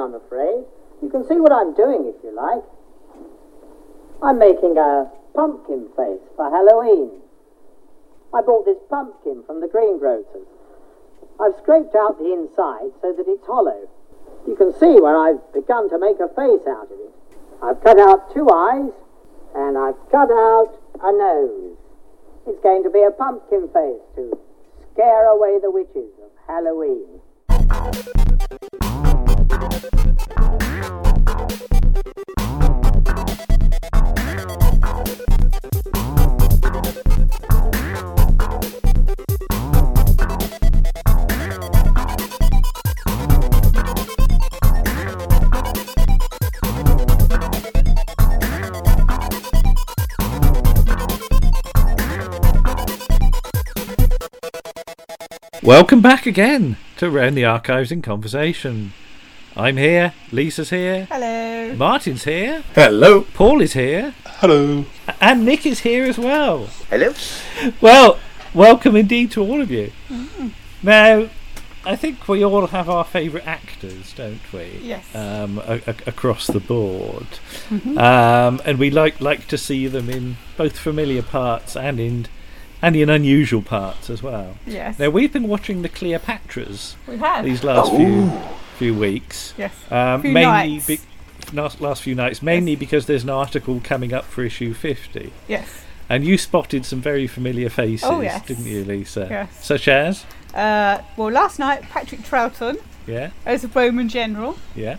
I'm afraid. You can see what I'm doing if you like. I'm making a pumpkin face for Halloween. I bought this pumpkin from the greengrocers. I've scraped out the inside so that it's hollow. You can see where I've begun to make a face out of it. I've cut out two eyes and I've cut out a nose. It's going to be a pumpkin face to scare away the witches of Halloween. Welcome back again to Round the Archives in Conversation. I'm here, Lisa's here, Hello. Martin's here, Hello. Paul is here, Hello. and Nick is here as well. Hello. Well, welcome indeed to all of you. Now, I think we all have our favourite actors, don't we? Yes. Um, a- a- across the board, um, and we like like to see them in both familiar parts and in and in unusual parts as well. Yes. Now we've been watching the Cleopatras we have. these last few few weeks. Yes. Um, Few mainly nights. be- last, last few nights, mainly because there's an article coming up for issue 50. Yes. And you spotted some very familiar faces, Oh, yes. didn't you, Lisa? Yes. Such as? Uh, well, last night Patrick Troughton Yeah, as a Bowman General. yeah.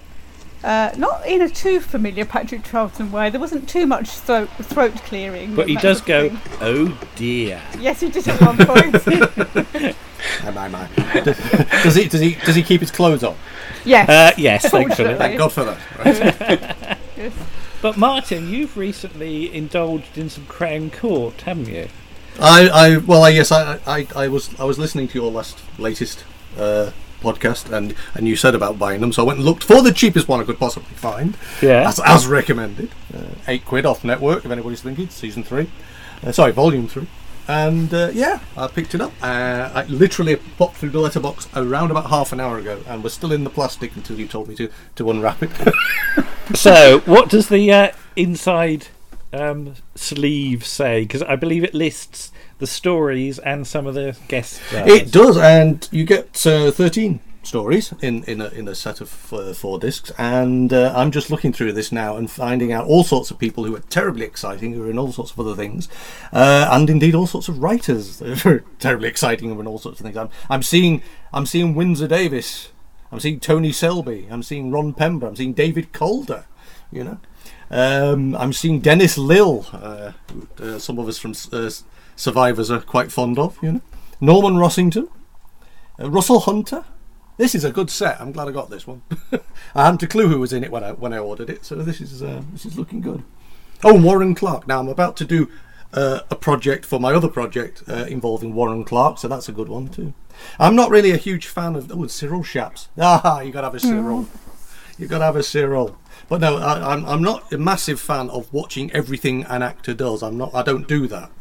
Uh, not in a too familiar Patrick Troughton way. There wasn't too much throat, throat clearing. But he does go, thing. oh dear. Yes, he did at one point. Am I man? does he? Does he? Does he keep his clothes on? yes. Uh, yes, thankfully. Thank God for that. Right. Yes. But Martin, you've recently indulged in some Crown Court, haven't you? I, I, well, I yes, I, I, I was, I was listening to your last, latest uh, podcast, and and you said about buying them, so I went and looked for the cheapest one I could possibly find, Yeah. as, as recommended, uh, eight quid off network. If anybody's thinking, season three, uh, sorry, volume three. And uh, yeah, I picked it up. Uh, I literally popped through the letterbox around about half an hour ago, and was still in the plastic until you told me to, to unwrap it. so, what does the uh, inside um, sleeve say? Because I believe it lists the stories and some of the guests. It does, and you get uh, thirteen stories in in a, in a set of uh, four discs. And uh, I'm just looking through this now and finding out all sorts of people who are terribly exciting, who are in all sorts of other things, uh, and indeed all sorts of writers who are terribly exciting and all sorts of things. I'm I'm seeing I'm seeing Windsor Davies, I'm seeing Tony Selby, I'm seeing Ron Pember, I'm seeing David Calder, you know. Um, I'm seeing Dennis Lill, uh, uh, some of us from uh, Survivors are quite fond of, you know. Norman Rossington, uh, Russell Hunter. This is a good set. I'm glad I got this one. I hadn't a clue who was in it when I when I ordered it, so this is uh, this is looking good. Oh, Warren Clarke. Now I'm about to do uh, a project for my other project uh, involving Warren Clarke, so that's a good one too. I'm not really a huge fan of oh Cyril Shaps. Ah, you got to have a Cyril. You got to have a Cyril. But no, I, I'm I'm not a massive fan of watching everything an actor does. I'm not. I don't do that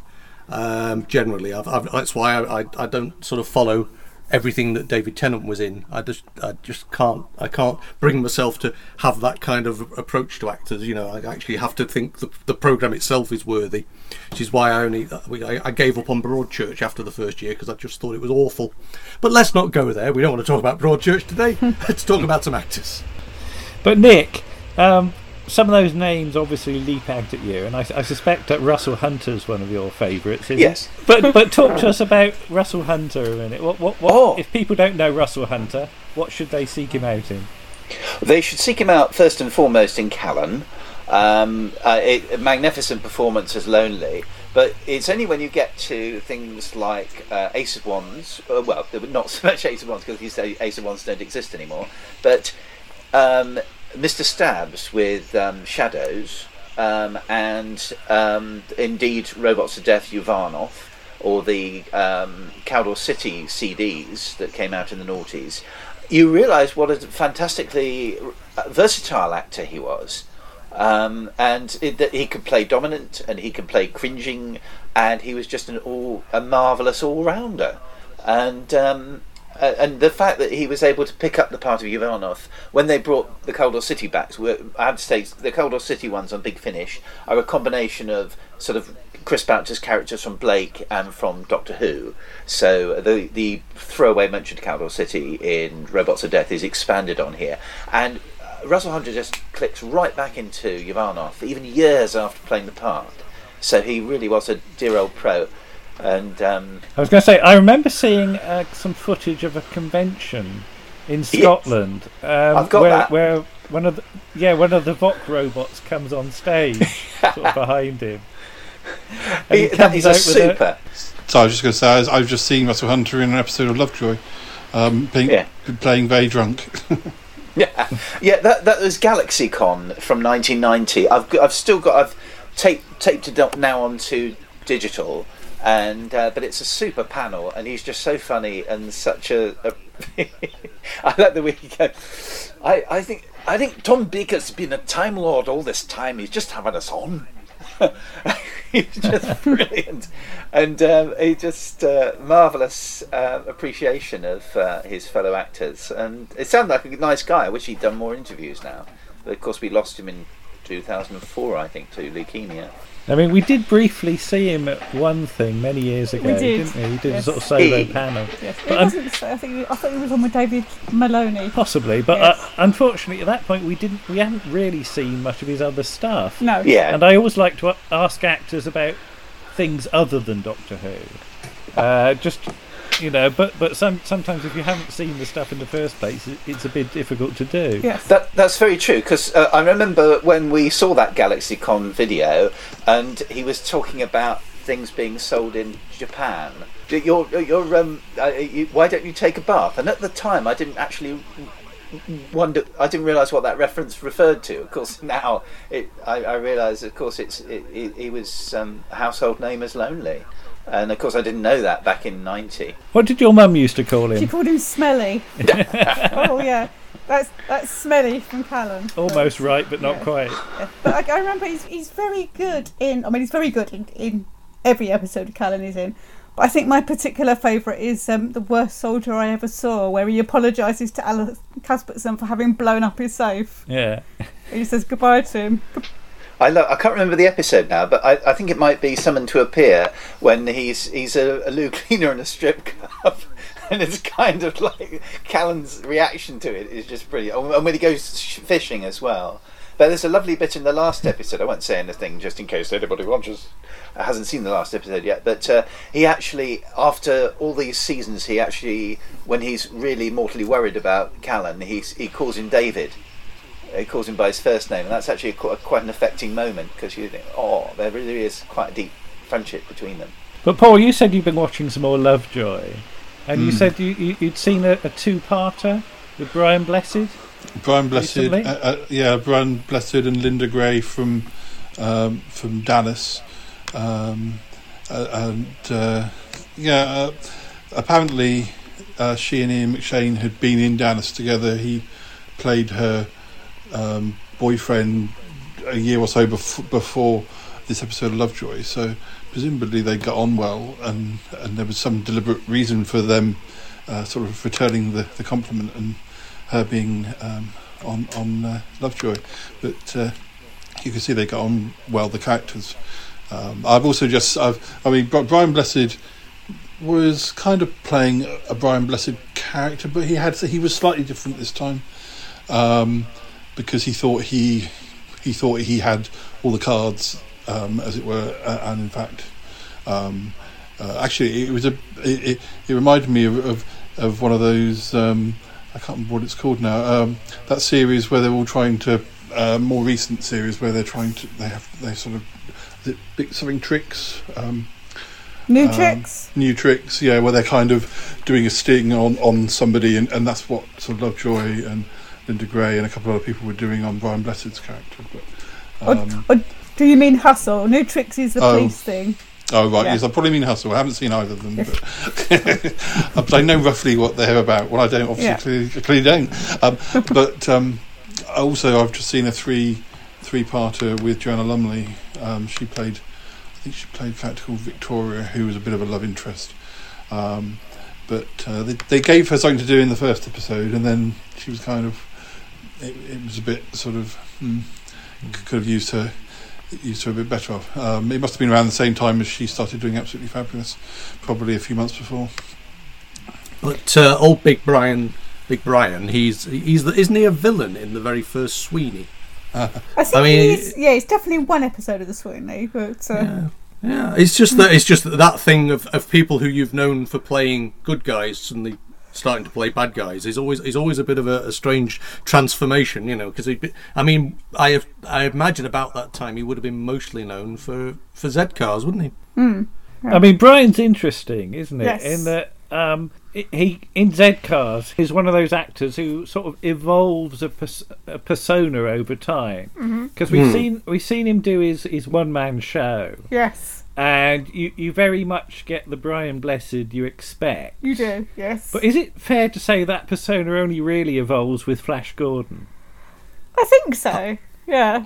um, generally. I've, I've, that's why I, I, I don't sort of follow everything that David Tennant was in. I just I just can't I can't bring myself to have that kind of approach to actors. You know, I actually have to think the, the program itself is worthy, which is why I only I, I gave up on Broadchurch after the first year because I just thought it was awful. But let's not go there. We don't want to talk about Broadchurch today. let's talk about some actors. But Nick, um, some of those names obviously leap out at you, and I, I suspect that Russell Hunter's one of your favourites. Yes. It? But but talk to us about Russell Hunter a minute. What what, what Oh. if people don't know Russell Hunter? What should they seek him out in? They should seek him out first and foremost in Callan. Um, uh, it, a magnificent performance as Lonely, but it's only when you get to things like uh, Ace of Wands. Uh, well, not so much Ace of Wands because you say Ace of Wands don't exist anymore, but um, Mr. Stabs with um, Shadows um, and um, indeed Robots of Death Uvanov or the um, Kaldor City CDs that came out in the noughties, you realise what a fantastically versatile actor he was. Um, and it, that he could play dominant and he could play cringing and he was just an all a marvelous all rounder and um, Uh, and the fact that he was able to pick up the part of Uvanov when they brought the Kaldor City backs, were, I have to say, the Kaldor City ones on Big Finish are a combination of sort of Chris Boucher's characters from Blake and from Doctor Who. So the the throwaway mention to Kaldor City in Robots of Death is expanded on here, and uh, Russell Hunter just clicks right back into Uvanov, even years after playing the part. So he really was a dear old pro. And um, I was going to say, I remember seeing uh, some footage of a convention in Scotland. Um, I've got where, that. Where one of the yeah one of the Voc robots comes on stage, sort of behind him. And he, he that comes is a out with a- super. So I was just going to say, I was- I've just seen Russell Hunter in an episode of Lovejoy, um, being, Yeah. playing very drunk. Yeah, yeah. That that was GalaxyCon from 1990. I've I've still got I've taped taped it up now onto digital, and uh, but it's a super panel, and he's just so funny and such a. a I like the way he goes. I I think I think Tom Baker's been a time lord all this time. He's just having us on. he's just brilliant, and um, he just uh, marvelous uh, appreciation of uh, his fellow actors. And it sounded like a nice guy. I wish he'd done more interviews now, but of course we lost him in 2004, I think, to leukemia. I mean, we did briefly see him at one thing many years ago, We did, didn't we? He did yes. a sort of solo He- panel. Yes, But it I'm- wasn't. I think I thought he was on with David Maloney. Possibly, but Yes. uh, unfortunately, at that point, we didn't. We hadn't really seen much of his other stuff. No. Yeah, And I always like to ask actors about things other than Doctor Who. Uh, just you know, but but some sometimes if you haven't seen the stuff in the first place, it, it's a bit difficult to do. Yes. That that's very true because uh, I remember when we saw that GalaxyCon video, and he was talking about things being sold in Japan. You're, you're, um, uh, you, why don't you take a bath? And at the time, I didn't actually wonder. I didn't realise what that reference referred to. Of course, now it, I, I realise. Of course, it's it, it, he was um, household name as Lonely, and of course, I didn't know that back in '90. What did your mum used to call him? She called him Smelly. oh yeah, that's that's Smelly from Callan. Almost right, but not Yeah. quite. Yeah. But I, I remember he's he's very good in. I mean, he's very good in, in every episode of Callan is in. But I think my particular favourite is um, the worst soldier I ever saw, where he apologises to Allan Cuthbertson for having blown up his safe. Yeah. He says goodbye to him. I lo- I can't remember the episode now, but I, I think it might be Summoned to Appear when he's he's a, a loo cleaner in a strip club, and it's kind of like Callan's reaction to it is just brilliant. And when he goes fishing as well. But there's a lovely bit in the last episode. I won't say anything just in case anybody watches hasn't seen the last episode yet. But uh, he actually, after all these seasons, he actually, when he's really mortally worried about Callan, he's, he calls him David he calls him by his first name, and that's actually quite, quite an affecting moment because you think, oh, there really is quite a deep friendship between them. But Paul, you said you've been watching some more Lovejoy, and you Hmm. said you, you, you'd seen a, a two-parter with Brian Blessed. Brian Blessed, uh, uh, yeah, Brian Blessed and Linda Gray from um, from Dallas, um, uh, and uh, yeah, uh, apparently uh, she and Ian McShane had been in Dallas together. He played her um, boyfriend a year or so bef- before this episode of Lovejoy, so presumably they got on well, and and there was some deliberate reason for them uh, sort of returning the, the compliment and her being um, on on uh, Lovejoy, but uh, you can see they got on well. The characters. Um, I've also just I've I mean Brian Blessed was kind of playing a- Brian Blessed character, but he had he was slightly different this time um, because he thought he he thought he had all the cards, um, as it were, and in fact. Um, uh, actually, it was a. It, it, it reminded me of, of of one of those. Um, I can't remember what it's called now. Um, that series where they're all trying to. Uh, more recent series where they're trying to. They have. They sort of. Is it big, something tricks. Um, New Um, tricks. new tricks, yeah, where they're kind of doing a sting on, on somebody, and, and that's what sort of Lovejoy and Linda Gray and a couple of other people were doing on Brian Blessed's character. But, um, or do you mean hustle? New tricks is the Oh. police thing. oh, right, yeah. yes, I probably mean Hustle. I haven't seen either of them, but, but I know roughly what they're about. Well, I don't, obviously, Yeah. clearly, clearly don't. Um, but um, also, I've just seen a three three parter with Joanna Lumley. Um, she played, I think she played a character called Victoria, who was a bit of a love interest. Um, but uh, they, they gave her something to do in the first episode, and then she was kind of it, it was a bit sort of mm, could have used her used her a bit better off. Um, it must have been around the same time as she started doing Absolutely Fabulous, probably a few months before. But uh, old Big Brian, Big Brian, he's he's the, isn't he a villain in the very first Sweeney? I think I mean- he's yeah, he's definitely in one episode of the Sweeney, but uh, Yeah. Yeah, it's just that it's just that thing of, of people who you've known for playing good guys suddenly starting to play bad guys is always is always a bit of a, a strange transformation, you know. Because I mean, I have, I imagine about that time he would have been mostly known for for Z cars, wouldn't he? Hmm. I mean, Brian's interesting, isn't it? Yes. In that um, he in Z Cars, he's one of those actors who sort of evolves a, pers- a persona over time. Mm-hmm. Because we've hmm. seen we've seen him do his, his one man show, yes, and you, you very much get the Brian Blessed you expect. you do. Yes, But is it fair to say that persona only really evolves with Flash Gordon? I think so. Yeah,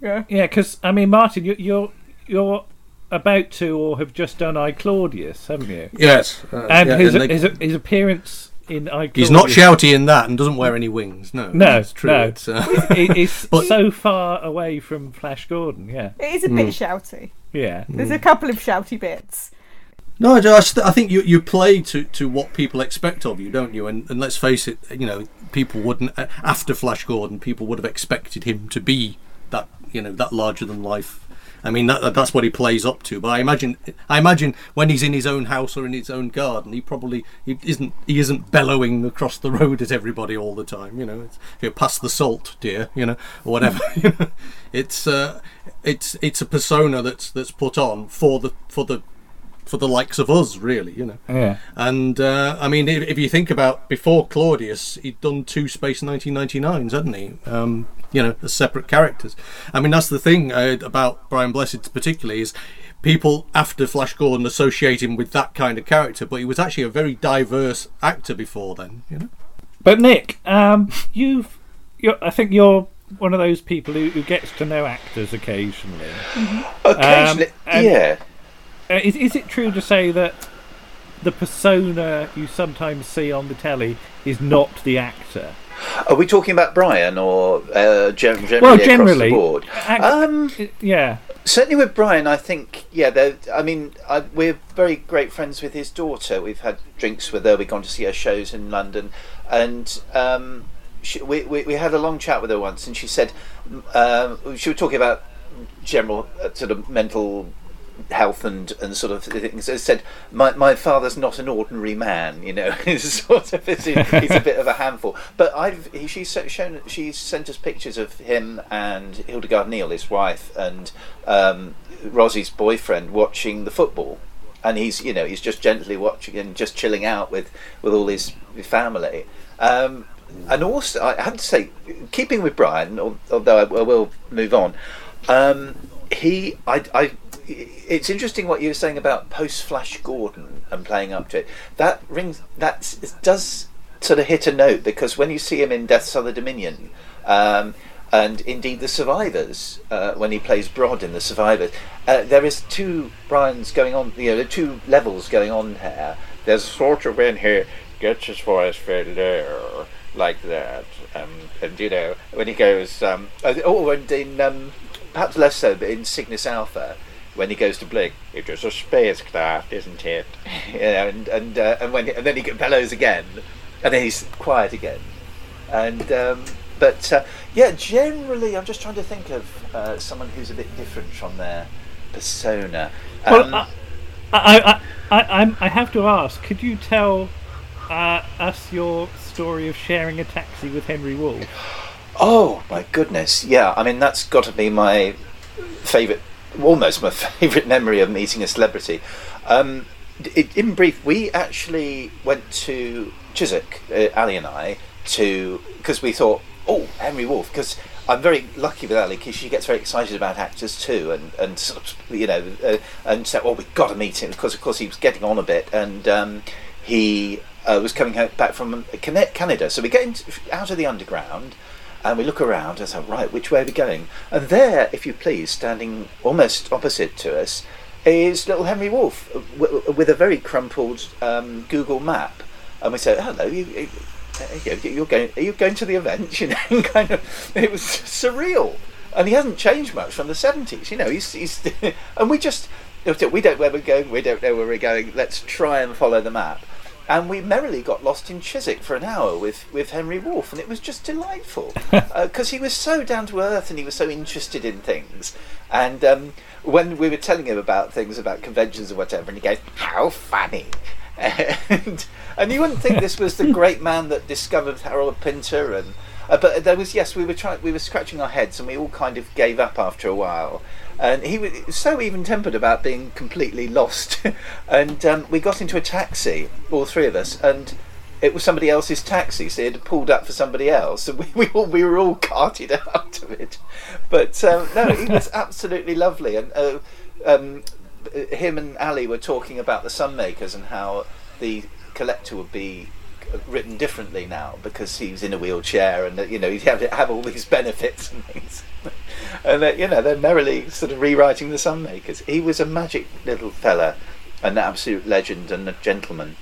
yeah. Yeah, because I mean, Martin, you, you're you're about to or have just done I Claudius, haven't you? Yes, uh, And yeah, his, and they- his his appearance in I he's not shouty in that and doesn't wear any wings. No, No, it's true. no. It's, uh, it- it's But- so far away from Flash Gordon. Yeah, It is a bit shouty. yeah. There's a couple of shouty bits. No, I just I think you you play to, to what people expect of you, don't you? And and let's face it, you know, people wouldn't uh, after Flash Gordon, people would have expected him to be that you know that larger than life. I mean, that, that's what he plays up to. But I imagine, I imagine when he's in his own house or in his own garden, he probably he isn't he isn't bellowing across the road at everybody all the time. You know, it's, you pass the salt, dear. You know, or whatever. you know. it's uh, it's it's a persona that's that's put on for the for the for the likes of us, really, you know. Yeah. And uh, I mean, if, if you think about before Claudius, he'd done two Space 1999s, hadn't he? Um, you know, as separate characters. I mean, that's the thing uh, about Brian Blessed, particularly, is people after Flash Gordon associate him with that kind of character, but he was actually a very diverse actor before then, you know. But Nick, um, you've, you're, I think you're one of those people who, who gets to know actors occasionally. Occasionally, Um, yeah. Uh, is, is it true to say that the persona you sometimes see on the telly is not the actor? Are we talking about Brian or uh, gen- generally Well, across generally, the board? Um, yeah. certainly with Brian, I think yeah. I mean, I, we're very great friends with his daughter. We've had drinks with her. We've gone to see her shows in London, and um, she, we, we we had a long chat with her once, and she said um, she was talking about general uh, sort of mental health and, and sort of things. It said, my, my father's not an ordinary man, you know. He's sort of he's a bit of a handful. But I've he, she's shown she's sent us pictures of him and Hildegard Neil, his wife, and um, Rosie's boyfriend watching the football. And he's you know he's just gently watching and just chilling out with with all his family. Um, and also, I have to say, keeping with Brian, although I, I will move on, um, he, I, I, it's interesting what you were saying about post Flash Gordon and playing up to it. That rings, that does sort of hit a note because when you see him in Death's Other Dominion, um, and indeed the Survivors, uh, when he plays Brod in the Survivors, uh, there is two Brian's going on. You know, two levels going on here. There's sort of when he gets his voice very low, like that, um, and you know when he goes, um, oh, and in um, perhaps less so, but in Cygnus Alpha, when he goes to blink, it is a spacecraft, isn't it? you know, and and uh, and when and then he bellows again, and then he's quiet again, and um, but uh, yeah, generally, I'm just trying to think of uh, someone who's a bit different from their persona. Well, Um, I, I, I, I, I'm, I have to ask, could you tell uh, us your story of sharing a taxi with Henry Woolf? Oh my goodness! Yeah, I mean that's got to be my favourite, almost my favourite memory of meeting a celebrity. Um, in brief, we actually went to Chiswick, uh, Ali and I, to because we thought, oh, Henry Woolf, because. I'm very lucky with Ali because she gets very excited about actors too, and and sort of, you know, uh, and said, "Well, we've got to meet him," because of course he was getting on a bit, and um, he uh, was coming back from Canada. So we get into, out of the underground, and we look around and say, right, which way are we going? And there, if you please, standing almost opposite to us, is little Henry Woolf uh, w- with a very crumpled um, Google map, and we said, "Hello, you, you, you- you're going? Are you going to the event?" You know, kind of it was surreal, and he hasn't changed much from the seventies. You know, he's, he's and we just we don't know where we're going. We don't know where we're going. Let's try and follow the map. And we merrily got lost in Chiswick for an hour with, with Henry Woolf, and it was just delightful because he was so down to earth and he was so interested in things. And um, when we were telling him about things, about conventions or whatever, and he goes, "How funny!" and, and you wouldn't think this was the great man that discovered Harold Pinter, and uh, but there was yes, we were trying, we were scratching our heads, and we all kind of gave up after a while. And he was so even tempered about being completely lost. and um, we got into a taxi, all three of us, and it was somebody else's taxi, so it had pulled up for somebody else, and we, we, all, we were all carted out of it. But um, no, he was absolutely lovely. And uh, um, him and Ali were talking about the Sunmakers and how the collector would be written differently now because he was in a wheelchair and uh, you know he'd have, have all these benefits and things. and uh, you know they're merrily sort of rewriting the Sunmakers. He was a magic little fella, an absolute legend and a gentleman.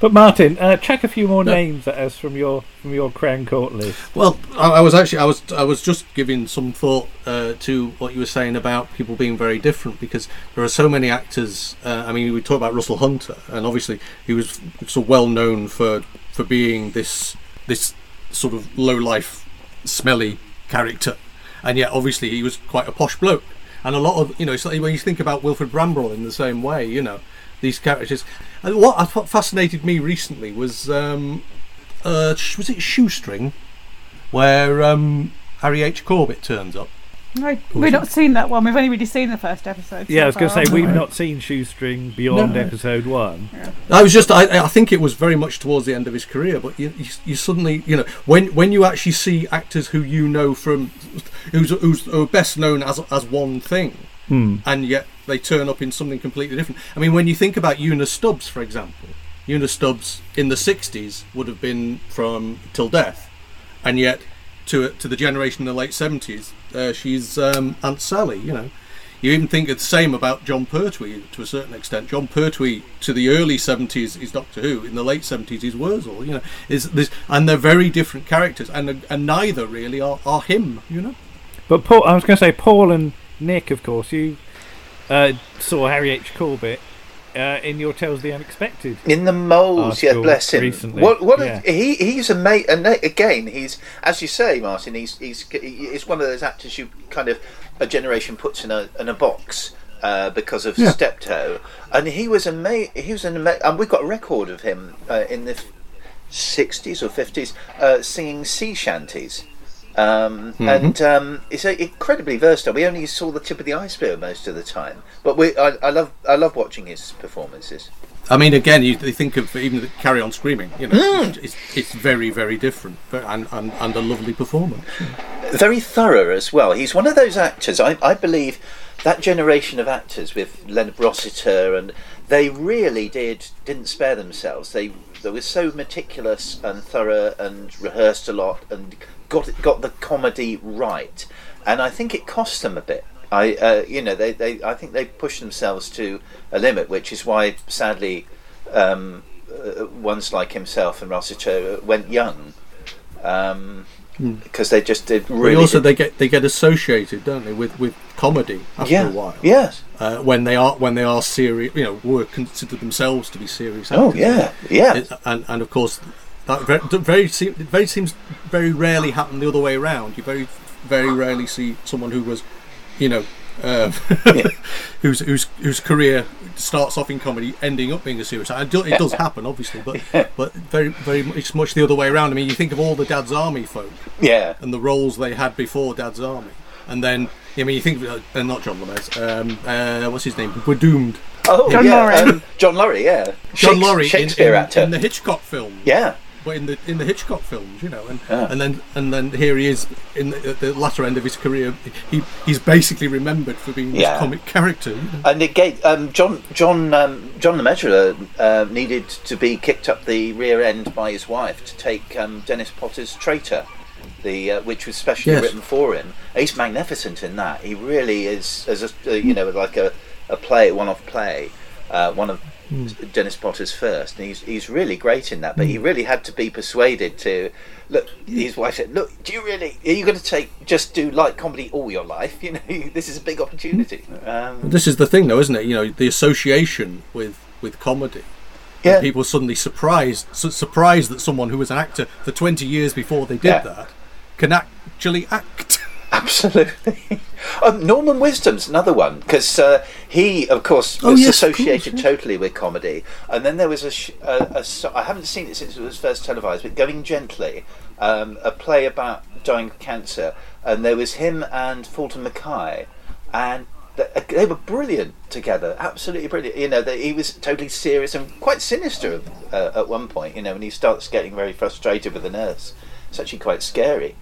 But Martin, uh, check a few more No. names at us from your from your Crown Court list. Well, I, I was actually I was I was just giving some thought uh, to what you were saying about people being very different because there are so many actors. Uh, I mean, we talk about Russell Hunter, and obviously he was so well known for for being this this sort of low life, smelly character, and yet obviously he was quite a posh bloke. And a lot of you know, when you think about Wilfrid Brambell in the same way, you know, these characters. And what fascinated me recently was um, uh, was it Shoestring, where um, Harry H. Corbett turns up. No, we've not seen that one. We've only really seen the first episode. so Yeah, I was going to say we've we? not seen Shoestring beyond No. episode one. I was just, I, I think it was very much towards the end of his career, but you, you, you suddenly, you know, when when you actually see actors who you know from, who's who's who are best known as as one thing, hmm. and yet they turn up in something completely different. I mean, when you think about Una Stubbs, for example, Una Stubbs in the '60s would have been from Till Death, and yet to to the generation in the late '70s, uh, she's um, Aunt Sally. You know, you even think the same about Jon Pertwee to a certain extent. Jon Pertwee to the early seventies is Doctor Who. In the late seventies is Wurzel. You know, is this and they're very different characters, and and neither really are, are him. You know. But Paul, I was going to say Paul and Nick, of course. You uh, saw Harry H. Corbett uh, in your Tales of the Unexpected. In the moles, yeah, bless him. recently, What? What? yeah. A, he he's a mate. And again, he's as you say, Martin. He's he's he's one of those actors you kind of a generation puts in a in a box. Uh, because of Yeah. Steptoe, and he was ama- He was an ama- and we've got a record of him uh, in the sixties or fifties uh, singing sea shanties. Um, And um, it's incredibly versatile. We only saw the tip of the iceberg most of the time, but we I, I love I love watching his performances. I mean, again, you, think of even the Carry On Screaming. You know, it's, it's very very different, but, and, and and a lovely performance. very thorough as well. He's one of those actors. I, I believe that generation of actors with Leonard Rossiter and they really did didn't spare themselves. They they were so meticulous and thorough and rehearsed a lot and got got the comedy right. And I think it cost them a bit. I uh, you know they, they I think they pushed themselves to a limit, which is why sadly um, uh, ones like himself and Rossiter went young. Um, because they just did But really also, did- they get they get associated, don't they, with, with comedy after yeah a while. yes Uh, when they are when they are serious, you know, were considered themselves to be serious. oh yeah yeah It- and and of course, that very very, se- very seems very rarely happen the other way around. You very very rarely see someone who was, you know. Uh, whose whose whose career starts off in comedy, ending up being a serious. actor. It do- it does happen, obviously, but but very very much much the other way around. I mean, you think of all the Dad's Army folk yeah and the roles they had before Dad's Army, and then I mean, you think of uh, not John Le Mesurier, um, uh, what's his name? We're doomed. oh John yeah Laurie. um, John Laurie yeah John Shakes- Laurie in, Shakespeare in, actor in the Hitchcock film. yeah but in the in the Hitchcock films, you know, and Yeah. and then and then here he is in the, the latter end of his career. He he's basically remembered for being this Yeah. comic character. you know. and it gave um, John John um, John Le Mesurier uh, needed to be kicked up the rear end by his wife to take um, Dennis Potter's Traitor the uh, which was specially Yes. written for him. He's magnificent in that. He really is, as a uh, you know, like a, a play, one-off play, uh, one of Dennis Potter's first, and he's he's really great in that. But he really had to be persuaded to look. His wife said, "Look, do you really? Are you going to take just do light comedy all your life? You know, this is a big opportunity." Um, This is the thing, though, isn't it? You know, the association with with comedy. yeah, People suddenly surprised, su- surprised that someone who was an actor for twenty years before they did Yeah. that can actually act. Absolutely. Um, Norman Wisdom's another one because uh, he, of course, Oh, was yes, of course, associated yeah. totally with comedy. And then there was a, sh- a, a so- I haven't seen it since it was first televised, but Going Gently, um, a play about dying of cancer, and there was him and Fulton Mackay, and th- they were brilliant together, absolutely brilliant. You know, he was totally serious and quite sinister uh, at one point. You know, when he starts getting very frustrated with the nurse, it's actually quite scary.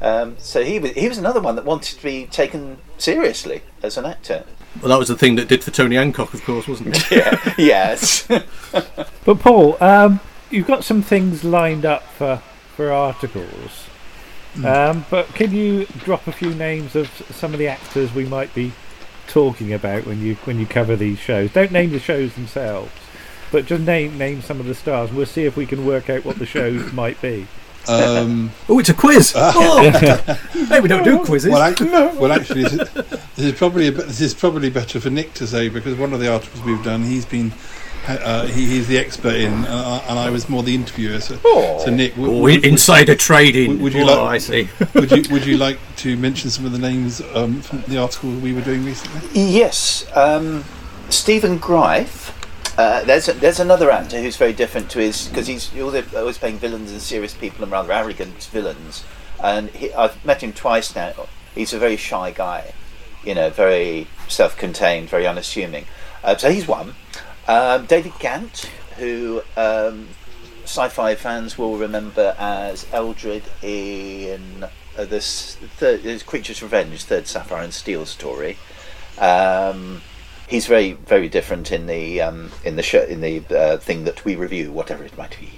Um, so he was he was another one that wanted to be taken seriously as an actor. Well, that was the thing that did for Tony Hancock, of course, wasn't it? Yeah. yes. But Paul, um, you've got some things lined up for for articles. Um, but can you drop a few names of some of the actors we might be talking about when you when you cover these shows? Don't name the shows themselves, but just name name some of the stars. and We'll see if we can work out what the shows might be. Um, Oh, it's a quiz. Oh, hey, we don't do quizzes. well, actually, well, actually, this is, this is probably a, this is probably better for Nick to say because one of the articles we've done, he's been uh, he, he's the expert in, and I, and I was more the interviewer. So, so Nick, w- oh, w- insider trading. would- would you oh, like- I see. would you would you like to mention some of the names um, from the article we were doing recently? yes. Um, Stephen Greif. Uh, there's there's another actor who's very different to his because he's always, always playing villains and serious people and rather arrogant villains. And he, I've met him twice now. He's a very shy guy, you know, very self-contained, very unassuming. Uh, so he's one. Um, David Gant, who um, sci-fi fans will remember as Eldred in uh, this third Creature's Revenge, third Sapphire and Steel story. Um, he's very very different in the um, in the show in the uh, thing that we review, whatever it might be.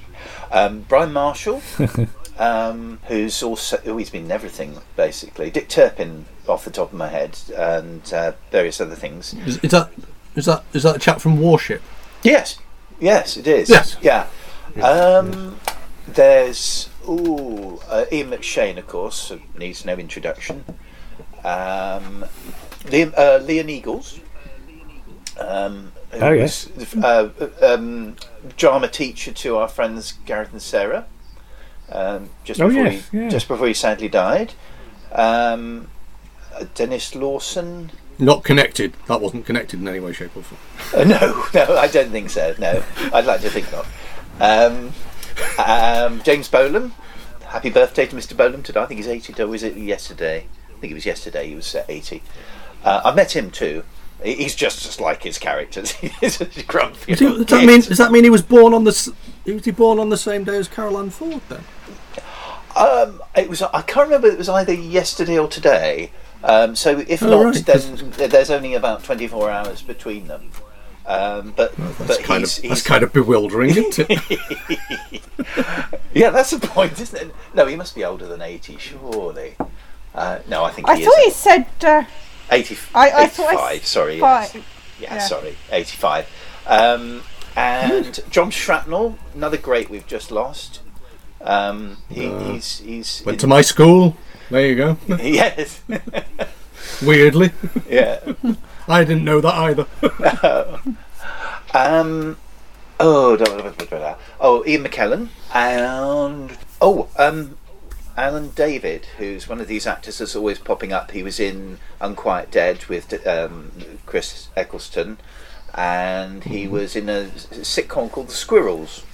Um, Bryan Marshall, um, who's also oh, he's been in everything basically. Dick Turpin, off the top of my head, and uh, various other things. Is, is that is that is that a chap from Warship? Yes, yes, it is. Yes. yeah. Um, there's ooh, uh, Ian McShane, of course, needs no introduction. Um, Liam, uh, Leon Eagles. Um, who Oh, was, uh, um, drama teacher to our friends Gareth and Sarah. Um, just Oh, before yes, he, yeah. just before he sadly died. Um, Denis Lawson. Not connected. That wasn't connected in any way, shape, or form. Uh, no, no, I don't think so. No, I'd like to think not. Um, um, James Bolam. Happy birthday to Mr. Bolam today. I think he's 80. Or was it yesterday? I think it was yesterday. He was uh, 80. Uh, I met him too. He- He's just just like his characters. He's a grumpy. Does, he- does that mean does that mean he was born on the s- was he born on the same day as Caroline Ford then? Um, it was. I can't remember. It was either yesterday or today. Um, so if Oh, not, right, then there's only about 24 hours between them. Um, but That's but kind he's, of he's that's kind of bewildering, isn't it? Yeah, that's the point, isn't it? No, he must be older than 80, surely. Uh, no, I think I he thought he said. Uh, 80, I, I thought 85, I s- sorry. Yes. Yeah, yeah. sorry, 85. Um, and John Shrapnel, another great we've just lost. Um, he, he's he's Went to my school. There you go. yes, Weirdly, yeah. I didn't know that either. Um, oh, oh, Ian McKellen and oh, um, Alan David, who's one of these actors that's always popping up. He was in Unquiet Dead with um, Chris Eccleston, and he was in a sitcom called The Squirrels.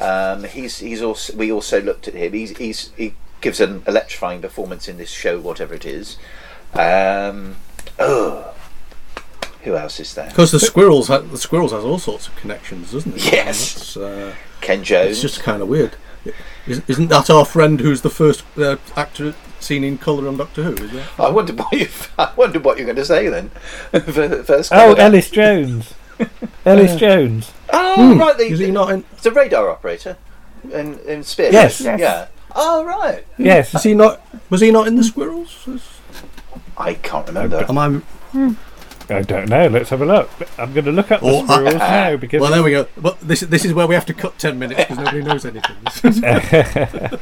Um, he's he's also we also looked at him. He's, he's he gives an electrifying performance in this show, whatever it is. Um, oh, who else is there? Because the squirrels, ha- the squirrels has all sorts of connections, doesn't it? Yes. Uh, Ken Jones. it's just kind of weird. Is- Isn't that our friend who's the first uh, actor seen in colour on Doctor Who? Is it? I wonder what you. I wonder what you're going to say then. First. Oh, comment. Ellis Jones. Ellis Jones. Oh, right. The, Is he not in? It's a radar operator in in Spears. Yes. Yes. Yeah. Oh right, Yes. Is he not? Was he not in the Squirrels? I can't remember. Am I? I don't know. Let's have a look. I'm going to look up the Oh, squirrels now because Well, there we go. Well, this this is where we have to cut ten minutes because nobody knows anything.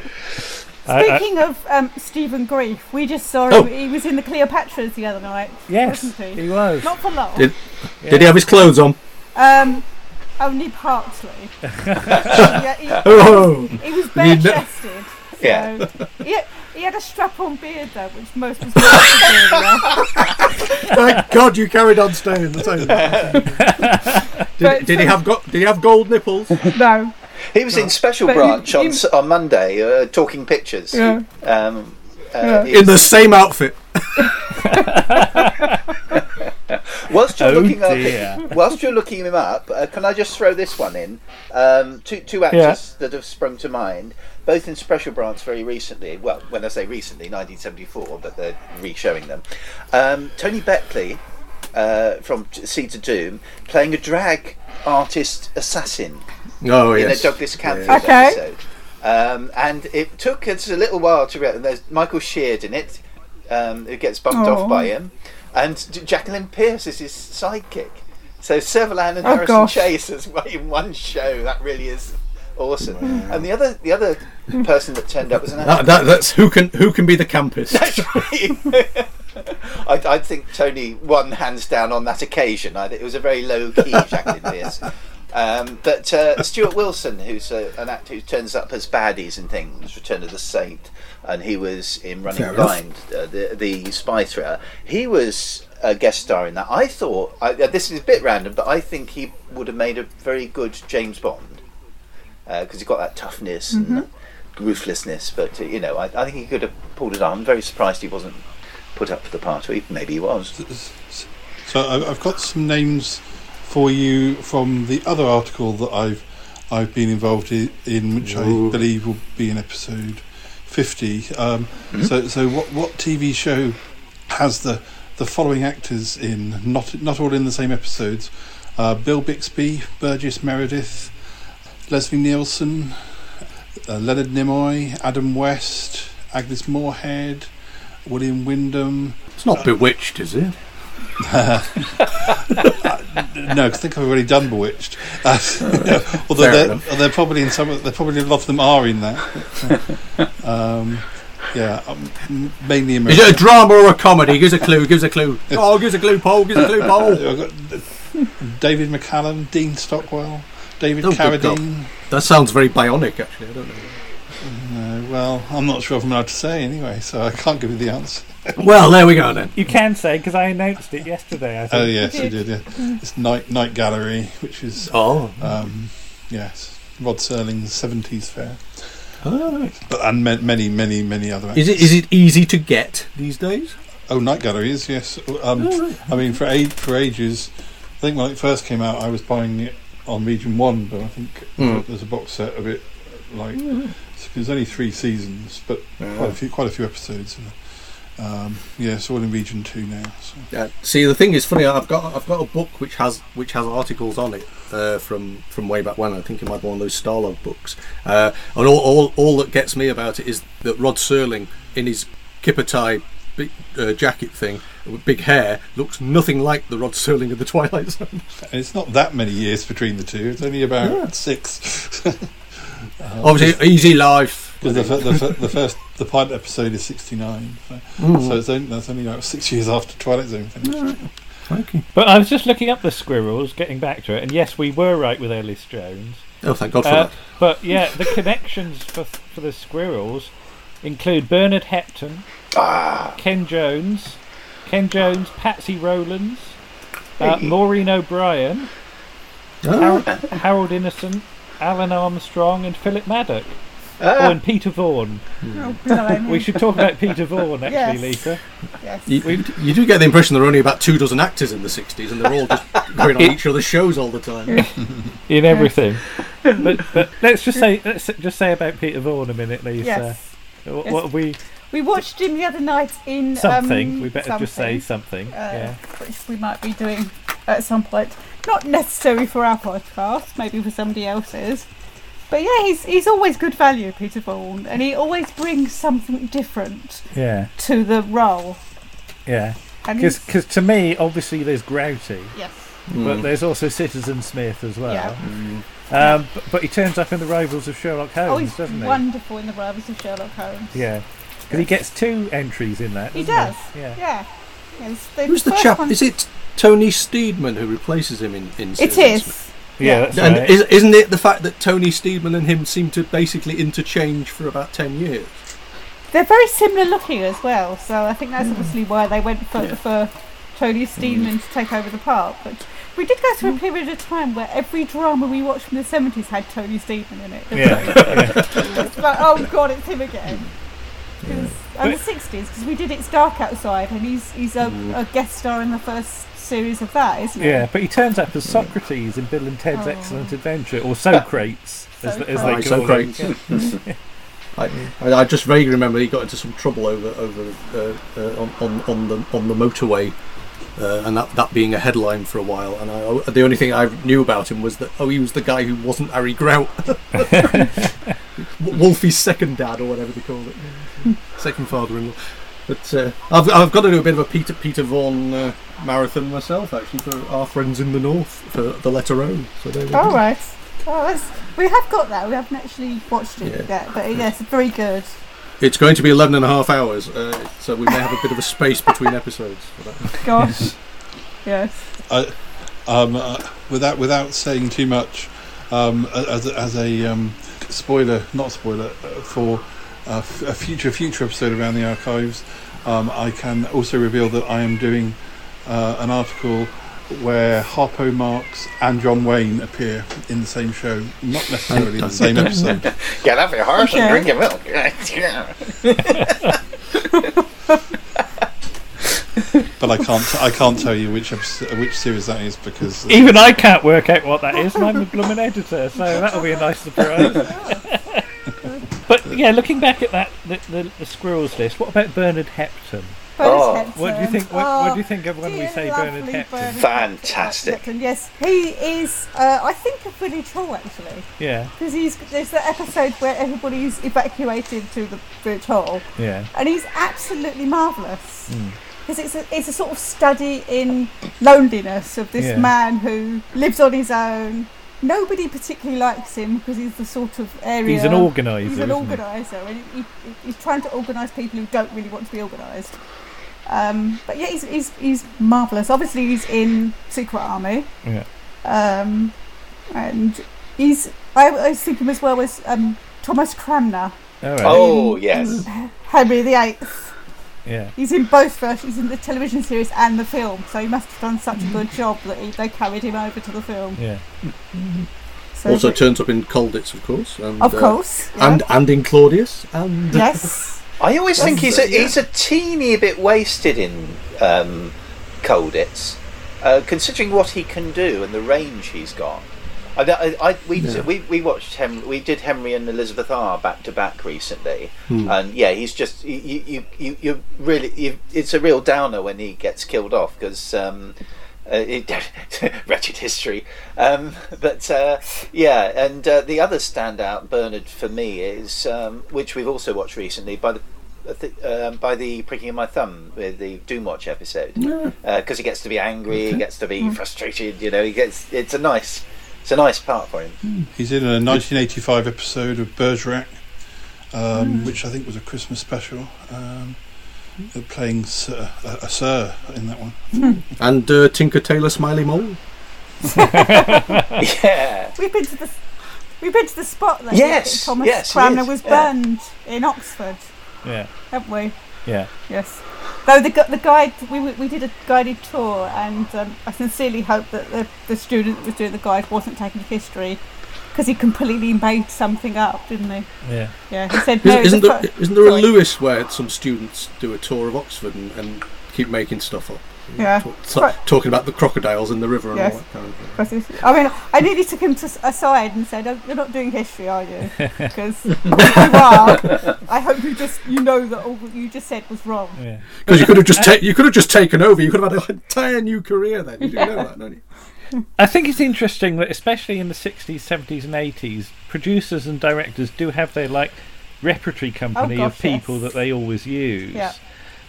I- I- Speaking of um, Stephen Greif, we just saw Oh. him. He was in the Cleopatras the other night. yes, wasn't he? he was. Not for long. Did- Did he have his clothes on? Um, only partly. yeah, he, Oh, he was bare kn- chested. Yeah. He had, he had a strap-on beard though, which most was not thank God you carried on staying. That's how- But- did, did he have go- Did he have gold nipples? No. He was in Special But Branch he- on he- on Monday, uh, talking pictures. Yeah. Um, uh, Yeah. In the same outfit. whilst you're Oh, looking up, whilst you're looking him up, uh, can I just throw this one in? Um, two two actors that have sprung to mind, both in Special Branch very recently. Well, when I say recently, 1974, but they're re-showing them. Um, Tony Beckley uh, from Seeds of Doom playing a drag artist assassin Oh in yes. a Douglas Canfield Yeah. Okay. episode. Um, and it took us a little while to realize there's Michael Sheard in it, um, who gets bumped Oh. off by him, and Jacqueline Pearce is his sidekick. So Servalan and Oh, Harrison gosh. Chase as well in one show. That really is awesome. And the other the other person that turned up was an That, that, that's who can who can be the campus. That's right. I, I think Tony won hands down on that occasion. I, it was a very low key Jacqueline Pearce. Um, but uh, Stuart Wilson, who's uh, an actor who turns up as baddies and things, Return of the Saint, and he was in Running Fair. Blind, uh, the, the spy thriller. He was a guest star in that. I thought, I, uh, this is a bit random, but I think he would have made a very good James Bond because he's got that toughness and ruthlessness. But uh, you know, I, I think he could have pulled it on. I'm very surprised he wasn't put up for the part, or maybe he was. So I- I've got some names for you from the other article that I've I've been involved i- in, which Ooh. I believe will be in episode fifty. Um, So so what what TV show has the the following actors in? Not not all in the same episodes. Uh, Bill Bixby, Burgess Meredith, Leslie Nielsen, uh, Leonard Nimoy, Adam West, Agnes Moorehead, William Windom. It's not Bewitched, is it? No, 'cause I think I've already done Bewitched. Uh, although they're, they're probably in some. They're probably a lot of them are in that. um, yeah, um, mainly Is it a drama or a comedy? Gives a clue. Gives a clue. Oh, gives a clue, Paul. Gives a clue, Paul. David McCallum, Dean Stockwell, David Oh, Carradine. That sounds very bionic, actually. I don't know. Uh, well, I'm not sure if I'm allowed to say anyway, so I can't give you the answer. Well, there we go then. You can say because I announced it yesterday. I think. Oh yes, you did. did. Yeah, it's Night Night Gallery, which is Oh. um, yes, Rod Serling's 70s fair, Ah. but and many many many other. Is it actors. is it easy to get these days? Oh, Night Gallery is yes. Um, I mean, for a- for ages, I think when it first came out, I was buying it on Region One, but I think Mm. there's a box set of it. Like there's only three seasons, but quite a few quite a few episodes. Um, yeah, it's all in Region Two now. So. Yeah. See, the thing is funny. I've got I've got a book which has which has articles on it uh, from from way back when. I think it might be one of those Starlog books. Uh, and all, all all that gets me about it is that Rod Serling in his kipper tie big, uh, jacket thing with big hair looks nothing like the Rod Serling of the Twilight Zone. And it's not that many years between the two. It's only about Yeah. six. Obviously, easy life. Because the, fir- the, fir- the first the pilot episode is sixty nine, so, Mm. so it's only, that's only like six years after Twilight Zone finished. Okay. But I was just looking up the squirrels, getting back to it, and yes, we were right with Ellis Jones. Oh, thank God for Uh, that. but yeah, the connections for for the squirrels include Bernard Hepton, Ah, Ken Jones, Ken Jones, Patsy Rowlands, uh, Hey. Maureen O'Brien, Ah. Harold, Harold Innocent, Alan Armstrong, and Philip Maddock. Oh, ah, and Peter Vaughan. Oh, blimey. We should talk about Peter Vaughan, actually, Yes. Lisa. Yes. You, you do get the impression there were only about two dozen actors in the 60s and they're all just going on each other's shows all the time. in everything. but, but let's just say let's just say about Peter Vaughan a minute, Lisa. Yes. What, Yes. what have we We watched him the other night in something? Um, we better just say something. uh, yeah. which we might be doing at some point. Not necessary for our podcast, maybe for somebody else's. But yeah, he's he's always good value, Peter Vaughan, and he always brings something different Yeah, to the role. yeah. And he's- Because to me, obviously, there's Grouty, yes, but there's also Citizen Smith as well. Yeah. Um, but, but he turns up in the Rivals of Sherlock Holmes, oh, he's doesn't he? wonderful in the Rivals of Sherlock Holmes. Yeah, because he gets two entries in that. He doesn't does. Yeah. Yeah. The Who's the chap? one- Is it Tony Steedman who replaces him in, in It Citizen is. Smith? Yeah, that's And right. is, isn't it the fact that Tony Steedman and him seem to basically interchange for about 10 years? They're very similar looking as well, so I think Hmm. that's obviously why they went for, for Tony Steedman to take over the part. But we did go Hmm. through a period of time where every drama we watched from the 70s had Tony Steedman in it. didn't Yeah, it? It's like, oh god, it's him again. 'Cause- And the 60s, because we did It's Dark Outside, and he's he's a, Hmm. a guest star in the first series of that, isn't he? yeah, but he turns up as Socrates in Bill and Ted's Oh. Excellent Adventure, or Socrates, as, as they Right, call Socrates. him. I, I I just vaguely remember he got into some trouble over over uh, uh, on, on on the on the motorway, uh, and that, that being a headline for a while. And I, the only thing I knew about him was that oh, he was the guy who wasn't Harry Grout, Wolfie's second dad or whatever they call it, second father-in-law. But uh, I've I've got to do a bit of a Peter Peter Vaughan uh, marathon myself actually for our friends in the north for the letter O. So there we go. All right. Oh, that's, we have got that. We haven't actually watched it Yeah. yet, but yes, it's very good. It's going to be 11 and a half hours, uh, so we may have a bit of a space between episodes for that. Gosh. yes. I, um, uh, without without saying too much, um, as a, as a um, spoiler, not spoiler, uh, for a, f- a future future episode around the archives, um, I can also reveal that I am doing uh, an article where Harpo Marx and John Wayne appear in the same show, not necessarily in the same episode. Get off your horse Okay. and drink your milk. But I can't I can't tell you which episode, which series that is because Even I can't work out what that is, and I'm a blooming editor, so that'll be a nice surprise. but yeah, looking back at that, the, the, the squirrels list. What about Bernard Hepton? Oh. Bernard What do you think? What, what do you think of when we dear say lovely Bernard Hepton? Bernard Fantastic. Hepton. Yes, he is. Uh, I think a village hall actually, Yeah, because he's there's the episode where everybody's evacuated to the village hall, yeah, and he's absolutely marvellous. Hmm. Because it's a, it's a sort of study in loneliness of this Yeah. man who lives on his own. Nobody particularly likes him because he's the sort of area. he's an organizer. He's an isn't he? organiser, and he, he, he's trying to organise people who don't really want to be organised. Um, but yeah, he's, he's, he's marvellous. Obviously, he's in Secret Army, Yeah. um, and he's. I was thinking as well as um, Thomas Cranmer, All right. Oh yes. Henry VIII. Yeah. He's in both versions, in the television series and the film, so he must have done such a good job that he, they carried him over to the film. Yeah. So Also turns up in Colditz, of course. And, of uh, course, yeah. And, and in Claudius. And yes, I always think he's a, yeah. he's a teeny bit wasted in um, Colditz, uh, considering what he can do and the range he's got. I, I, I, we, Yeah. we we watched Hem, we did Henry and Elizabeth R back to back recently, Hmm. and yeah, he's just you you you, you really you, it's a real downer when he gets killed off because. Um, uh, it, wretched history, um, but uh, yeah, and uh, the other standout Bernard for me is um, which we've also watched recently by the I um, by the pricking of my thumb with the Doomwatch episode because he gets to be angry, he gets to be frustrated. You know, he gets it's a nice it's a nice part for him. He's in a 1985 episode of Bergerac, um, which I think was a Christmas special. Um, playing Sir, a, a Sir in that one. and uh, Tinker Tailor Smiley Mole. yeah, we've been to the we've been to the spot that Yes, Thomas yes, Cranmer is, was yeah. burned in Oxford, Yeah. haven't we? Yeah. Yes. Though the the guide we we we did a guided tour, and um, I sincerely hope that the the student that was doing the guide wasn't taking history, because he completely made something up, didn't he? Yeah. Yeah, he said no. Isn't, isn't the there, fir- isn't there a. Lewis where some students do a tour of Oxford and, and keep making stuff up? Yeah. Talk- ta- talking about the crocodiles in the river and Yes. all that kind of thing. I mean, I nearly took him to aside and said, "Oh, "You're not doing history, are you? Because if you are, I hope you just you know that all what you just said was wrong." Yeah. Because you could have just ta- you could have just taken over. You could have had an entire new career then. You do know that, don't you? I think it's interesting that, especially in the 60s, 70s, and 80s, producers and directors do have their like repertory oh, company gosh, of people yes. that they always use. Yeah.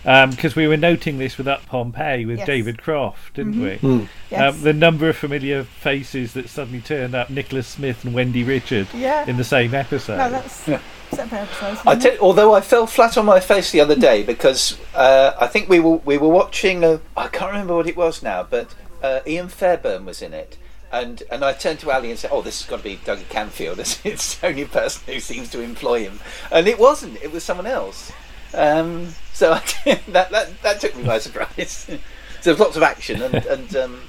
Because we were noting this with Up Pompeii with Yes. David Croft, didn't we? Yes. Um, the number of familiar faces that suddenly turned up, Nicholas Smith and Wendy Richard, Yeah. in the same episode. no, that's separate episodes. It? although I fell flat on my face the other day because uh, I think we were we were watching. A, I can't remember what it was now, but uh, Ian Fairbairn was in it, and and I turned to Ali and said, "Oh, this has got to be Doug Camfield. It's, it's the only person who seems to employ him," and it wasn't. It was someone else. Um, so I, that, that that took me by surprise. so there's lots of action and and um,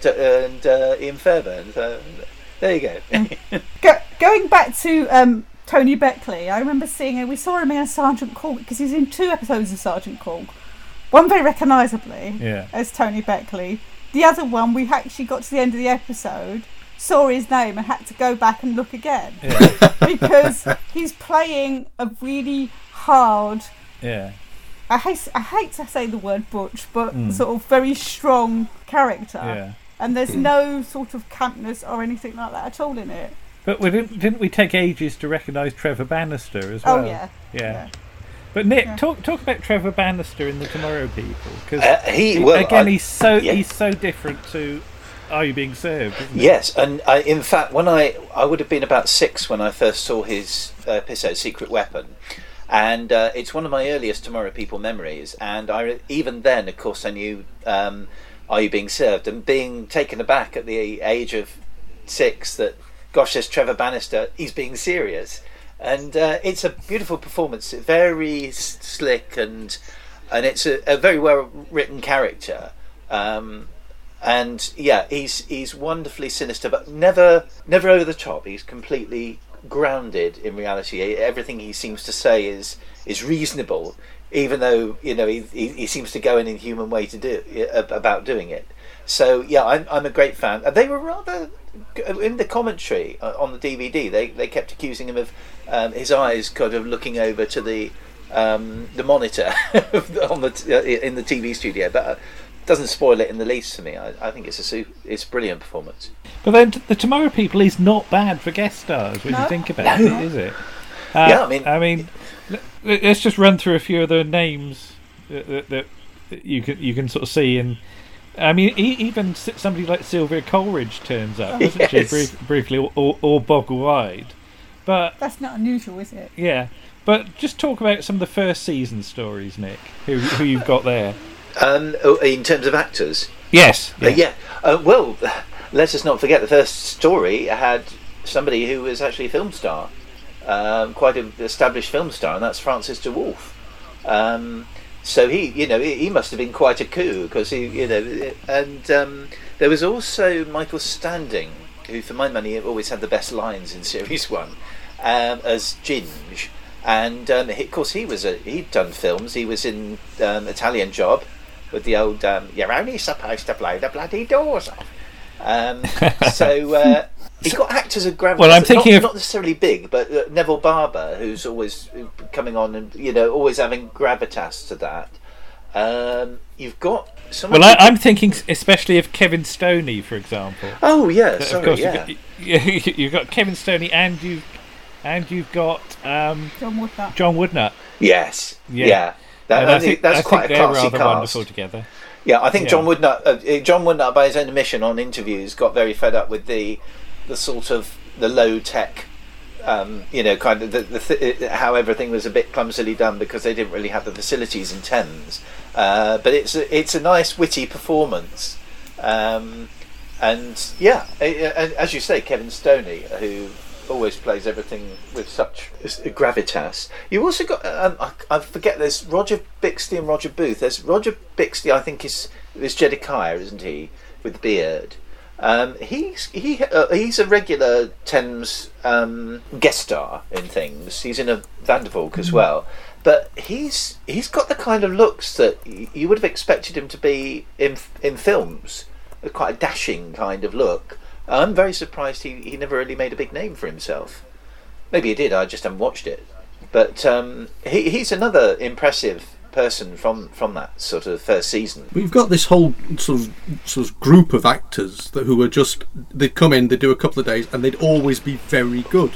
t- and uh, Ian Fairbairn. So there you go. Go, going back to um, Tony Beckley, I remember seeing him. We saw him in Sergeant Cork because he's in two episodes of Sergeant Cork. One very recognisably Yeah. as Tony Beckley. The other one, we actually got to the end of the episode, saw his name, and had to go back and look again because he's playing a really hard. Yeah. I hate, I hate to say the word butch, but sort of very strong character. Yeah. And there's no sort of campness or anything like that at all in it. But we didn't, didn't we take ages to recognise Trevor Bannister as Oh well? yeah. Yeah. Yeah. But Nick, Yeah. talk talk about Trevor Bannister in the Tomorrow People because Uh, he- well, again I- he's so yeah. he's so different to Are You Being Served? Isn't he? Yes, and I, in fact, when I I would have been about six when I first saw his uh, episode "Secret Weapon," and uh, it's one of my earliest Tomorrow People memories. And I even then, of course, I knew um, "Are You Being Served?" and being taken aback at the age of six that, gosh, there's Trevor Bannister. He's being serious, and uh, it's a beautiful performance. Very slick and and it's a, a very well written character. Um, and yeah, he's he's wonderfully sinister, but never never over the top. He's completely grounded in reality. Everything he seems to say is is reasonable, even though you know he he, he seems to go in a human way to do about doing it. So yeah, I'm I'm a great fan. And They were rather in the commentary uh, on the DVD. They they kept accusing him of um, his eyes kind of looking over to the um, the monitor on the uh, in the TV studio, but. Uh, doesn't spoil it in the least for me. I, I think it's a su- it's a brilliant performance. But then t- the Tomorrow People is not bad for guest stars when you think about it, is it? Uh, Yeah, I mean- I mean, let's just run through a few of the names that, that, that that you can you can sort of see and. I mean, e- even somebody like Sylvia Coleridge turns up, doesn't Yes. she? Brief, briefly, or, or, or boggle-eyed. But That's not unusual, is it? yeah, but just talk about some of the first season stories, Nick. Who who you've got there? Um, oh, in terms of actors, Yes. Uh, yeah. Uh, well, let us not forget the first story had somebody who was actually a film star, um, quite an established film star, and that's Francis de Wolff. Um, so he, you know, he, he must have been quite a coup because he, you know, and um, there was also Michael Standing, who, for my money, always had the best lines in series one, um, as Ginge. And um, he, of course, he was a, he'd done films. He was in um, Italian Job with the old um, "You're only supposed to blow the bloody doors off." Um, so uh, he got actors of gravitas. Well, I'm thinking not, of- not necessarily big, but uh, Neville Barber, who's always uh, coming on and you know always having gravitas to that. Um, you've got some. Well, I, I'm thinking especially of Kevin Stoney, for example. oh yeah, of sorry, course, yeah. you've, got, you've got Kevin Stoney, and you and you've got um, John Woodnutt. John Woodnutt. Yes, Yeah. yeah. That, And I think that's I quite think a classy rather cast. wonderful together. Yeah, I think Yeah. John Woodnutt, uh, uh, John Woodnutt, by his own admission on interviews, got very fed up with the the sort of the low tech, um, you know, kind of the, the th- uh, how everything was a bit clumsily done because they didn't really have the facilities in Thames. Uh, but it's a, it's a nice witty performance, um, and yeah, a- and as you say, Kevin Stoney, who always plays everything with such gravitas. You also got um, I, I forget there's Roger Bizley and Roger Booth. There's Roger Bizley, I think is is Jedikiah, isn't he, with the beard? Um, he's he uh, he's a regular Thames um, guest star in things. He's in a Van der Valk as well, but he's he's got the kind of looks that y- you would have expected him to be in in films. Quite a dashing kind of look. I'm very surprised he, he never really made a big name for himself. Maybe he did. I just haven't watched it. But um, he, he's another impressive person from from that sort of first season. We've got this whole sort of sort of group of actors that who are just they'd come in, they'd do a couple of days, and they'd always be very good.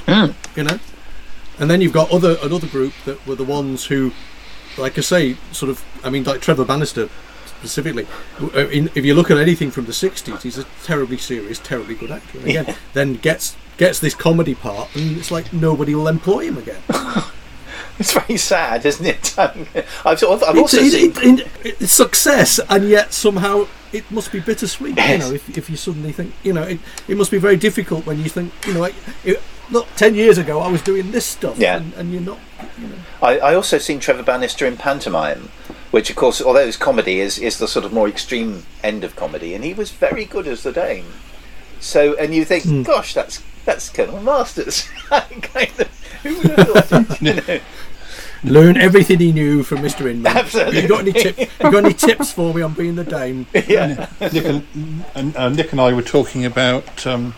You know, and then you've got other another group that were the ones who, like I say, sort of. I mean, like Trevor Bannister specifically. uh, In, if you look at anything from the '60s, he's a terribly serious, terribly good actor. And again, then gets gets this comedy part, and it's like nobody will employ him again. It's very sad, isn't it? I've sort of, I've also it- seen. it- it- it's success, and yet somehow it must be bittersweet. You know, if, if you suddenly think, you know, it, it must be very difficult when you think, you know, look, ten years ago I was doing this stuff, Yeah. and, and you're not, you know. I, I also seen Trevor Bannister in pantomime, which of course, although it's comedy, is is the sort of more extreme end of comedy, and he was very good as the Dane. So, and you think, Hmm. gosh, that's that's Colonel Masters. kind of, who would have thought? you know? Learn everything he knew from Mr. Inman. Absolutely. You got any tip? You got any tips for me on being the Dame? Yeah. Nick and, and uh, Nick and I were talking about um,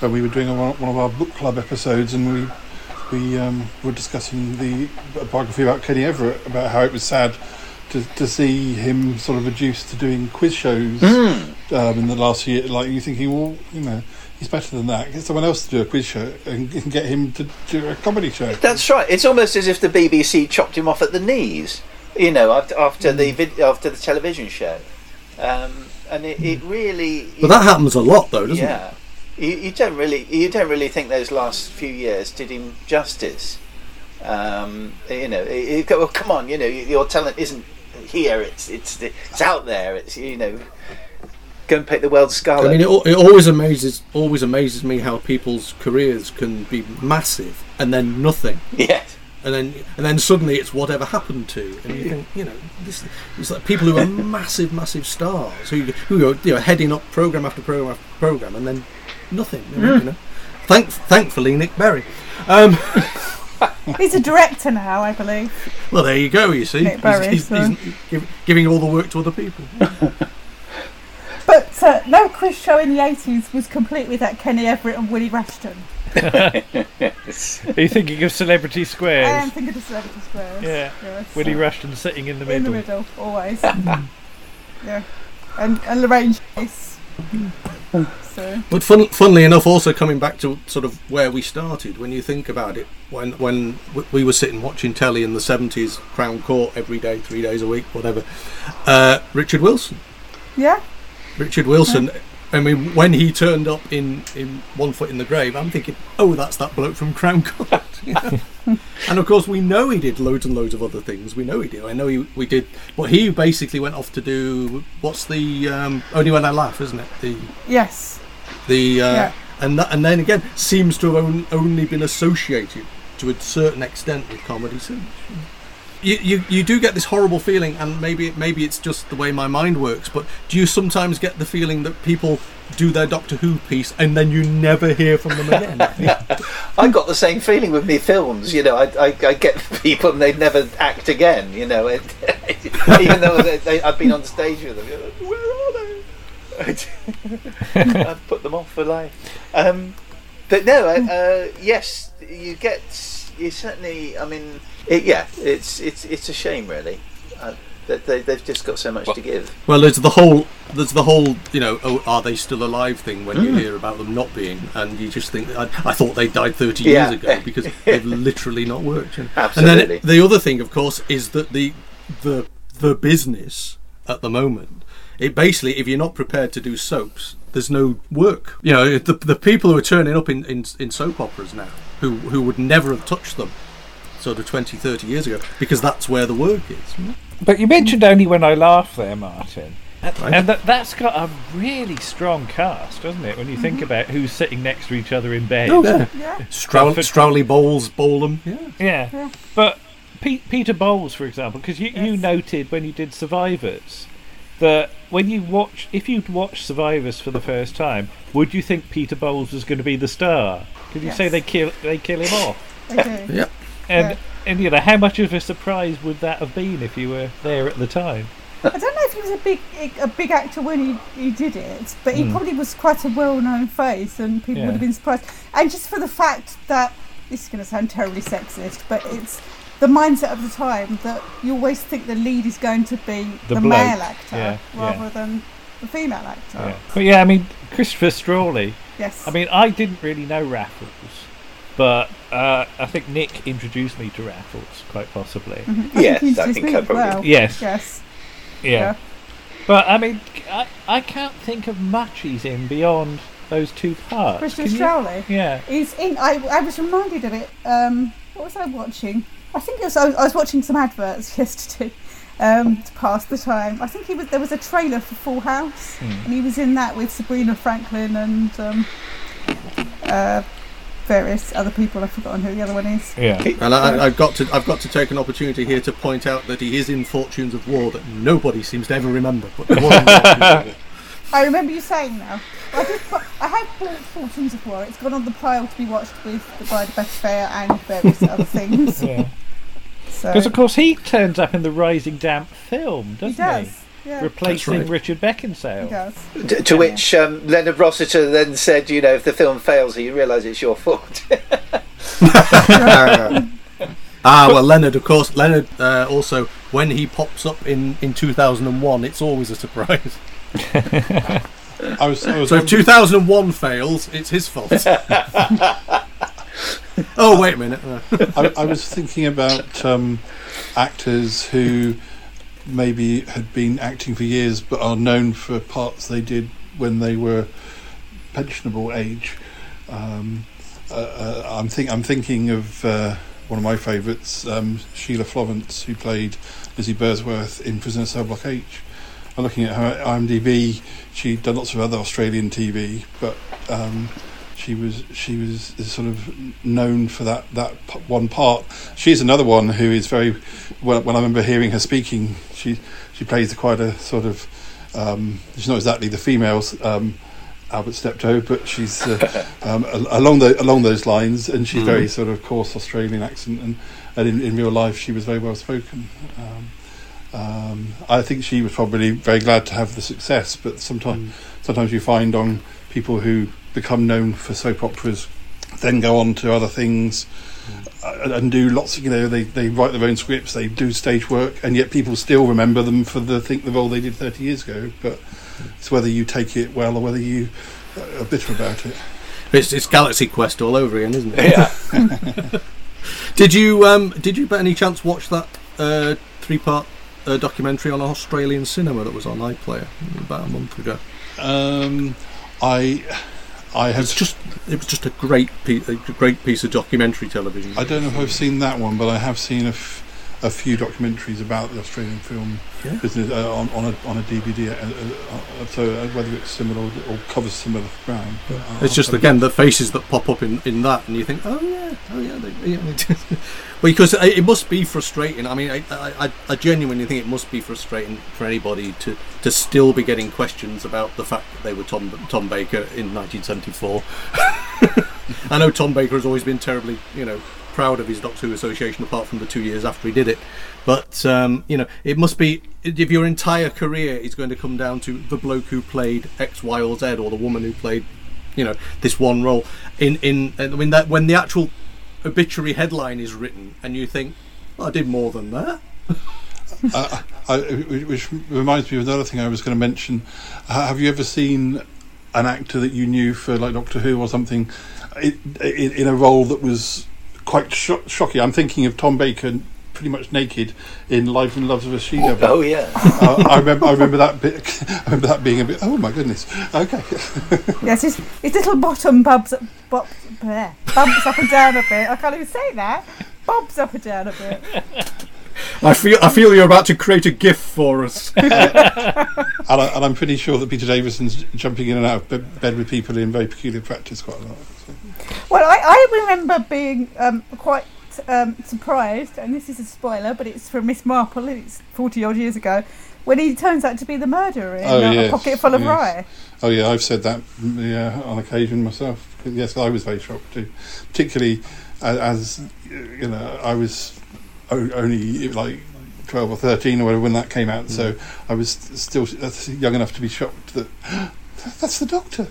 when we were doing one one of our book club episodes, and we we um, were discussing the biography about Kenny Everett, about how it was sad to, to see him sort of reduced to doing quiz shows um, in the last year. Like you thinking, well, you know, he's better than that. Get someone else to do a quiz show and, and get him to do a comedy show. That's right. It's almost as if the BBC chopped him off at the knees. You know, after, after the vid- after the television show, um, and it, it really. But that happens a lot, though, doesn't it? yeah, you, you don't really you don't really think those last few years did him justice. Um, you know, it, it, well, come on, you know, your talent isn't here. It's it's it's out there. It's you know, go and pick the world's I mean, it, it always amazes always amazes me how people's careers can be massive and then nothing. yes. and then and then suddenly it's whatever happened to, and you think, you know, this it's like people who are massive, massive stars who who are you know heading up program after program after program, and then nothing, you know. You know. Thank, thankfully, Nick Berry. Um, He's a director now, I believe. well, there you go. You see, Nick Berry, he's, he's, so- he's giving all the work to other people. But uh, no quiz show in the 80s was complete without Kenny Everett and Willie Rushton. Are you thinking of Celebrity Squares? I am thinking of Celebrity Squares. Yeah. Yes. Willie Rushton sitting in the middle. In the middle. middle, always. yeah. And, and Lorraine Chase. So, But fun, funnily enough, also coming back to sort of where we started, when you think about it, when when we were sitting watching telly in the seventies, Crown Court every day, three days a week, whatever. Uh, Richard Wilson, yeah. Richard Wilson. I mean, when he turned up in, in One Foot in the Grave, I'm thinking, oh, that's that bloke from Crown Court. know? and of course, we know he did loads and loads of other things. We know he did. I know he we did, but he basically went off to do what's the um, Only When I Laugh, isn't it? The Yes. the uh, Yeah. and that, and then again seems to have on, only been associated to a certain extent with comedy since. You, you you do get this horrible feeling, and maybe maybe it's just the way my mind works. But do you sometimes get the feeling that people do their Doctor Who piece and then you never hear from them again? I got the same feeling with me films. You know, I, I, I get people and they'd never act again. You know, it, even though they, they, I've been on stage with them. Like, Where are they? I've put them off for life. Um, but no, uh, yes, you get. You certainly. I mean, it, yeah, it's it's it's a shame, really. Uh, that they, they've just got so much to give. well, there's the whole there's the whole you know oh are they still alive thing when you hear about them not being, and you just think I, I thought they died 30 Yeah. years ago because they've literally not worked. you. Absolutely. And then the other thing, of course, is that the the the business at the moment, it basically, if you're not prepared to do soaps, there's no work. You know, the, the people who are turning up in, in, in soap operas now, who who would never have touched them, sort of 20, 30 years ago, because that's where the work is. But you mentioned only when I laugh there, Martin. Right. And that, that's got a really strong cast, doesn't it? When you think mm-hmm. about who's sitting next to each other in bed. Oh, yeah. Yeah. Strow- For- Strauli Bowles, Bolam. Yeah. Yeah. Yeah. But Pe- Peter Bowles, for example, because you, you noted when you did Survivors that when you watch, if you'd watched Survivors for the first time, would you think Peter Bowles was going to be the star? Could you say they kill they kill him off? They do. And Yeah. and you know how much of a surprise would that have been if you were there at the time? I don't know if he was a big a big actor when he, he did it, but he hmm. probably was quite a well known face, and people Yeah. would have been surprised. And just for the fact that this is going to sound terribly sexist, but it's the mindset of the time that you always think the lead is going to be The the, male actor yeah, rather yeah. than the female actor. But yeah, I mean, Christopher Strauli. Yes. I mean, I didn't really know Raffles, but uh, I think Nick introduced me to Raffles, quite possibly. Mhm. Yes, he's I think me I as probably- well. Yes. Yes. Yeah. Yeah. But I mean, I, I can't think of much he's in beyond those two parts. Christopher Can you? Strauli. Yeah. He's in. I, I was reminded of it. Um, what was I watching? I think it was. I was, I was watching some adverts yesterday um, to pass the time. I think he was. There was a trailer for Full House, Hmm. and he was in that with Sabina Franklyn and um, uh, various other people. I've forgotten who the other one is. Yeah. And I, I've got to I've got to take an opportunity here to point out that he is in Fortunes of War that nobody seems to ever remember. But he was in Fortunes of War. I remember you saying now. I did. I have bought Fortunes of War. It's gone on the pile to be watched with The Bride of Beth Fair and various other things. Yeah. So Because of course he turns up in the Rising Damp film, doesn't does. Yeah, Replacing right. Richard Beckinsale. does. D- to which um, Leonard Rossiter then said, you know, if the film fails, you realise it's your fault. ah well, Leonard, of course. Leonard uh, also when he pops up in in 2001, it's always a surprise. I was, I was So if 2001 fails, it's his fault. oh wait a minute. I, I was thinking about um, actors who maybe had been acting for years but are known for parts they did when they were pensionable age. Um, uh, uh, I'm, think, I'm thinking of uh, one of my favourites, um, Sheila Florence, who played Lizzie Birdsworth in Prisoner Cell Block H. I'm looking at her IMDb. She'd done lots of other Australian TV, but um, she was she was sort of known for that that one part. She's another one who is very. When, when I remember hearing her speaking, she she plays quite a sort of. Um, she's not exactly the female's um, Albert Steptoe, but she's uh, um, along the along those lines, and she's very sort of coarse Australian accent, and, and in, in real life she was very well spoken. Um, um, I think she was probably very glad to have the success, but sometimes sometimes you find on people who become known for soap operas, then go on to other things uh, and do lots of you know they, they write their own scripts, they do stage work, and yet people still remember them for the think the role they did thirty years ago. But it's whether you take it well or whether you uh, are bitter about it. it's, it's Galaxy Quest all over again, isn't it? yeah. Did you um did you by any chance watch that uh, three part uh, documentary on Australian cinema that was on iPlayer about a month ago? Um, I I have It's just it was just a great piece, a great piece of documentary television. I don't know if I've seen that one, but I have seen a, f- a few documentaries about the Australian film Yeah. business uh, on, on a on a DVD. Uh, uh, uh, so uh, whether it's similar or, or covers similar ground. But It's just again the faces that pop up in, in that, and you think, oh yeah, oh yeah, they, yeah because it it must be frustrating. I mean, I, I, I- I genuinely think it must be frustrating for anybody to, to still be getting questions about the fact that they were Tom Tom Baker in 1974. I know Tom Baker has always been terribly, you know, proud of his Doctor Who association, apart from the two years after he did it. But um, you know, it must be if your entire career is going to come down to the bloke who played X, Y, or Z, or the woman who played, you know, this one role. In in I mean that when the actual obituary headline is written, and you think, well, I did more than that. uh, I, which reminds me of another thing I was going to mention. Have you ever seen an actor that you knew for like Doctor Who or something in, in, in a role that was quite sho- shocking? I'm thinking of Tom Baker pretty much naked in Lives and Loves of a She Devil. Oh yeah. uh, I remember. I remember that bit. I remember that being a bit. Oh my goodness. Okay. Yes, his, his little bottom bubs, bumps, bleh, bumps up and down a bit. I can't even say that. Bobs up and down a bit. I feel I feel you're about to create a GIF for us. and, I, and I'm pretty sure that Peter Davison's jumping in and out of bed with people in very peculiar practice quite a lot. So. Well, I, I remember being um, quite um, surprised, and this is a spoiler, but it's from Miss Marple, and it's 40 odd years ago, when he turns out to be the murderer in Oh, uh, yes, A Pocket Full of yes. Rye. Oh yeah, I've said that mm, yeah on occasion myself. Yes, I was very shocked too, particularly as, as you know I was o- only like twelve or thirteen or whatever when that came out, so mm. I was still young enough to be shocked that that's the Doctor.